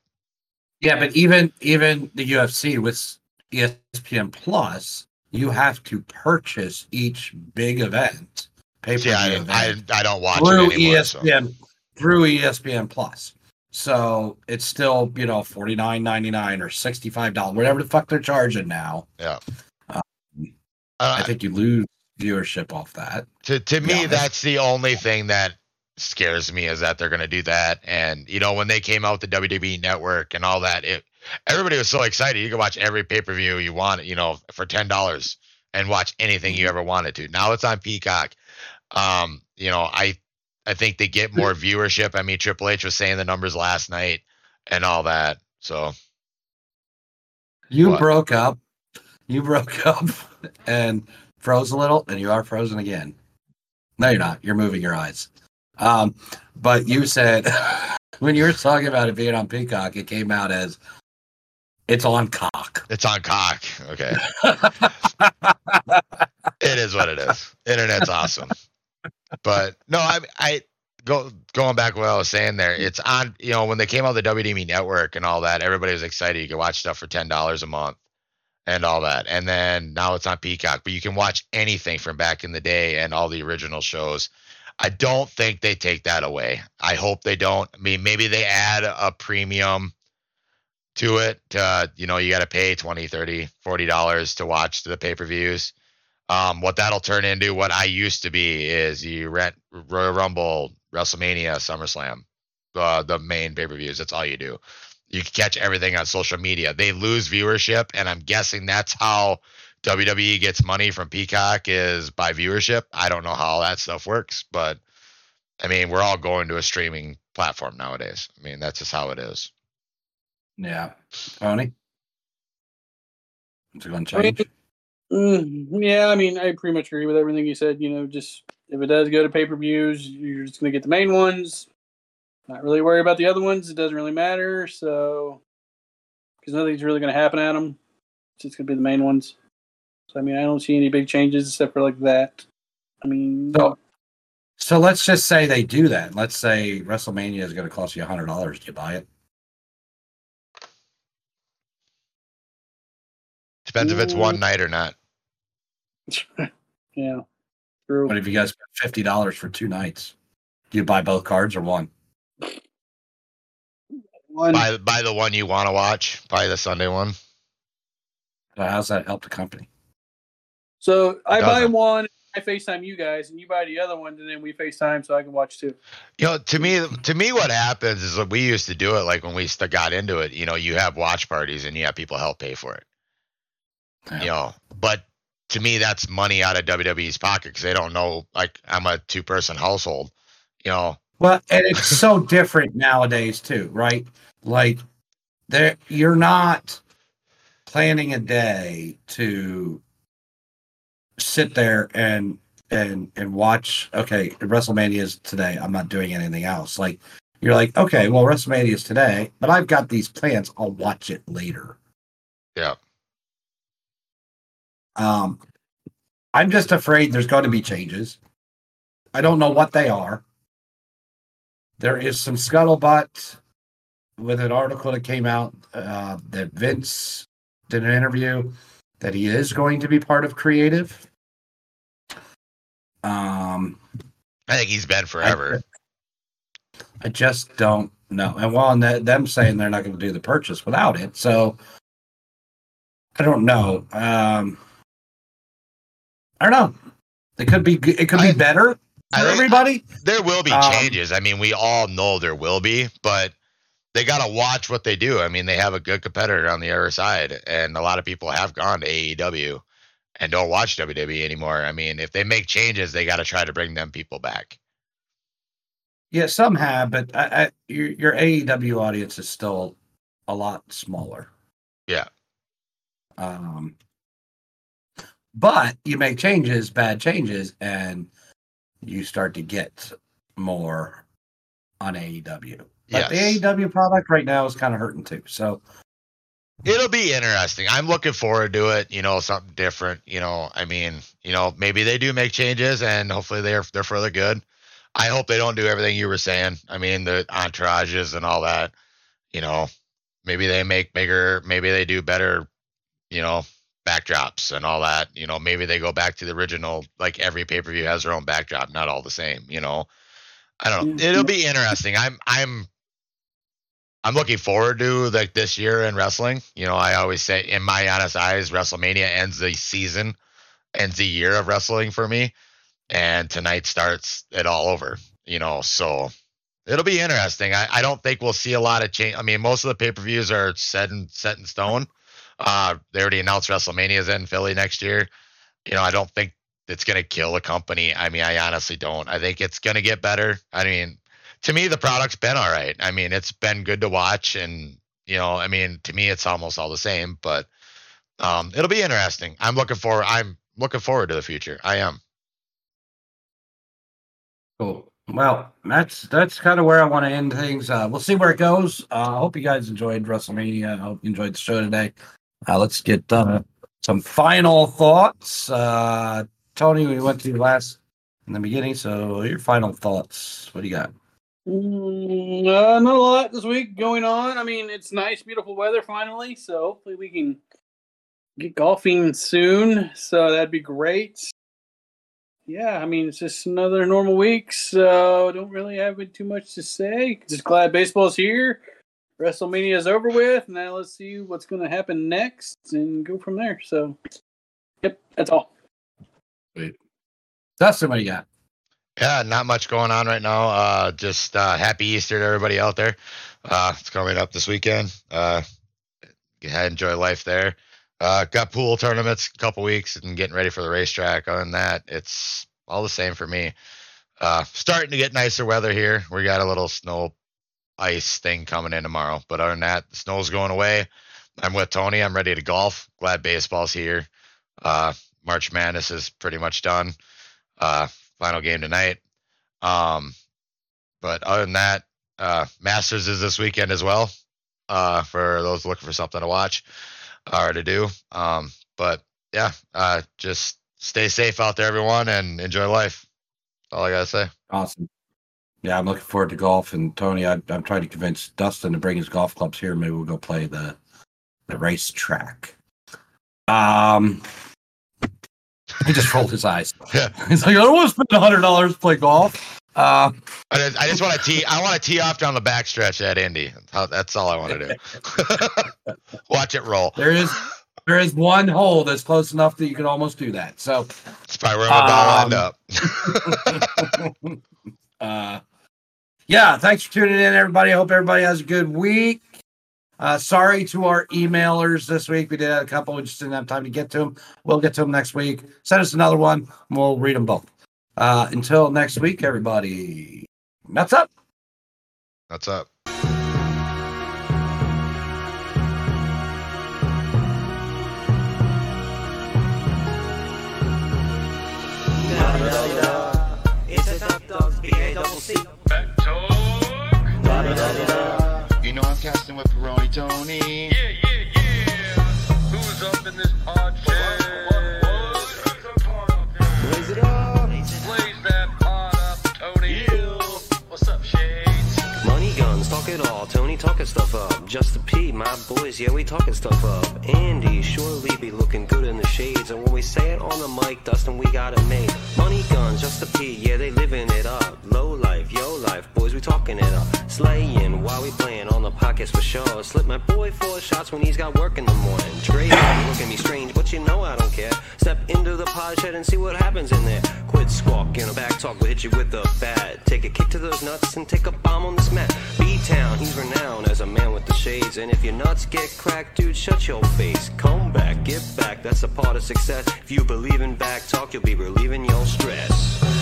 Yeah, but even even the UFC with ESPN Plus, you have to purchase each big event, pay per see, I, I, I don't watch through it anymore. so- ESPN through E ESPN Plus. So it's still you know forty nine ninety nine or sixty five dollars, whatever the fuck they're charging now. Yeah. Um, Uh, I think you lose viewership off that. to to me Yeah. that's the only thing that scares me is that they're going to do that and you know when they came out with the WWE network and all that it everybody was so excited you could watch every pay-per-view you want you know for $10 and watch anything you ever wanted to now it's on Peacock um you know I I think they get more viewership I mean Triple H was saying the numbers last night and all that so You What? broke up. You broke [LAUGHS] up and froze a little, and you are frozen again. No, you're not. You're moving your eyes. Um, but you said [LAUGHS] when you were talking about it being on Peacock, it came out as it's on cock. it's on cock okay [LAUGHS] it is what it is. Internet's awesome. But no, I I go going back what I was saying there. It's on you know when they came out the WWE network and all that, everybody was excited. You could watch stuff for ten dollars a month and all that. And then now it's on Peacock, but you can watch anything from back in the day and all the original shows. I don't think they take that away. I hope they don't. I mean, maybe they add a premium to it. You know, you got to pay 20, 30, 40 dollars to watch the pay-per-views. Um, what that'll turn into, what I used to be, is you rent Royal Rumble, WrestleMania, SummerSlam, uh, the main pay-per-views. That's all you do. You can catch everything on social media. They lose viewership, and I'm guessing that's how WWE gets money from Peacock is by viewership. I don't know how all that stuff works, but I mean, we're all going to a streaming platform nowadays. I mean, that's just how it is. Yeah, Tony. Is it going to I mean, change? Mm, yeah, I mean, I pretty much agree with everything you said. You know, just if it does go to pay per views, you're just going to get the main ones. Not really worry about the other ones. It doesn't really matter. So, because nothing's really going to happen at them. It's just gonna be the main ones. So I mean, I don't see any big changes except for like that. I mean, So, so let's just say they do that. Let's say WrestleMania is going to cost you hundred dollars. Do you buy it? Depends if it's one night or not. [LAUGHS] yeah, true. But if you guys spend fifty dollars for two nights, do you buy both cards or one? One, Buy buy the one you want to watch. Buy the Sunday one. So how's that help the company? So I buy doesn't. one, I FaceTime you guys, and you buy the other one, and then we FaceTime so I can watch too. You know, to me, to me, what happens is that we used to do it like when we st- got into it. You know, you have watch parties and you have people help pay for it. You know, but to me, that's money out of WWE's pocket because they don't know. Like, I'm a two person household. You know, Well, and it's so different nowadays too, right? Like there you're not planning a day to sit there and and and watch okay, WrestleMania is today. I'm not doing anything else. Like you're like, okay, well WrestleMania is today, but I've got these plans. I'll watch it later. Yeah. Um I'm just afraid there's going to be changes. I don't know what they are. There is some scuttlebutt with an article that came out uh, that Vince did an interview that he is going to be part of creative. Um, I think he's been forever. I just don't know. And while well, them saying they're not going to do the purchase without it, so I don't know. Um, I don't know. It could be. It could be I- better for think- everybody. There will be Um, changes. I mean, we all know there will be, but they got to watch what they do. I mean, they have a good competitor on the other side, and a lot of people have gone to AEW and don't watch WWE anymore. I mean, if they make changes, they got to try to bring them people back. Yeah, some have, but I, I, your your AEW audience is still a lot smaller. Yeah. Um, but you make changes, bad changes, and you start to get more on AEW. But Yes. the AEW product right now is kind of hurting too. So It'll be interesting. I'm looking forward to it. You know, something different. You know, I mean, you know, maybe they do make changes, and hopefully they're they're for the good. I hope they don't do everything you were saying. I mean, the entourages and all that. You know, maybe they make bigger. Maybe they do better. You know, backdrops and all that. You know, maybe they go back to the original. Like every pay per view has their own backdrop, not all the same. You know, I don't know. Mm, It'll be interesting. I'm I'm I'm looking forward to like this year in wrestling. You know, I always say, in my honest eyes, WrestleMania ends the season, ends the year of wrestling for me, and tonight starts it all over. You know, so it'll be interesting. I, I don't think we'll see a lot of change. I mean, most of the pay per views are set in set in stone. Uh, they already announced WrestleMania's in Philly next year. You know, I don't think it's going to kill a company. I mean, I honestly don't. I think it's going to get better. I mean, to me, the product's been all right. I mean, it's been good to watch, and you know, I mean, to me, it's almost all the same. But um, it'll be interesting. I'm looking forward. I'm looking forward to the future. I am. cool. Well, that's that's kind of where I want to end things. Uh, we'll see where it goes. Uh, I hope you guys enjoyed WrestleMania. I hope you enjoyed the show today. Uh, let's get uh, some final thoughts. Uh, Tony, we went to last in the beginning, so your final thoughts. What do you got? Mm, uh, not a lot this week going on. I mean, it's nice, beautiful weather finally, so hopefully we can get golfing soon. So that'd be great. Yeah, I mean, it's just another normal week, so don't really have too much to say. Just glad baseball's here. WrestleMania is over with. Now let's see what's going to happen next and go from there. So, yep, that's all. Wait, that's what you got? Yeah, not much going on right now. Uh, just uh, happy Easter to everybody out there. Uh, it's coming up this weekend. Uh, enjoy life there. Uh, got pool tournaments a couple weeks and getting ready for the racetrack. Other than that, it's all the same for me. Uh, starting to get nicer weather here. We got a little snow ice thing coming in tomorrow. But other than that, the snow's going away. I'm with Tony. I'm ready to golf. Glad baseball's here. Uh, March Madness is pretty much done. Uh, final game tonight. Um, but other than that, uh, Masters is this weekend as well. Uh, for those looking for something to watch. or to do. Um, but yeah, uh, just stay safe out there, everyone, and enjoy life. All I gotta say. Awesome. Yeah, I'm looking forward to golf. And Tony, I, I'm trying to convince Dustin to bring his golf clubs here. Maybe we'll go play the the race track. Um, he just rolled his eyes. Yeah. [LAUGHS] He's like, I don't want to spend hundred dollars to play golf. Uh, I just, I just want to tee. I want to tee off down the backstretch at Indy. That's all I want to do. [LAUGHS] Watch it roll. there is there is one hole that's close enough that you can almost do that. So, That's probably where I'm about to end up. [LAUGHS] uh, yeah, thanks for tuning in, everybody. Hope everybody has a good week. Uh, sorry to our emailers this week. We did have a couple. We just didn't have time to get to them. We'll get to them next week. Send us another one. And we'll read them both. Uh, until next week, everybody. That's up. What's up? It's a top dogs, B-A-double-C. BACC Talk. You know I'm casting with Peroni Tony. Yeah, yeah, yeah. Who's up in this pod shed? Blaze it up. Blaze that pod up, Tony. What's up, Shades? Money guns, talk it all. Tony talking stuff up. Just a P, my boys, yeah, we talking stuff up. Andy surely be looking good in the shades. And when we say it on the mic, Dustin, we got it made. Money guns, just a P, yeah, they living it up. Low life, yo life, boys, we talking it up. Uh, slaying while we playing on the podcast for sure. Slip my boy four shots when he's got work in the morning. You look at me strange, but you know I don't care. Step into the pod shed and see what happens in there. Quit squawking, a back talk will hit you with a bat. Take a kick to those nuts and take a bomb on this mat. B-Town, he's renowned as a man with the shades. And if your nuts get cracked, dude, shut your face. Come back, get back, that's a part of success. If you believe in BACC Talk, you'll be relieving your stress.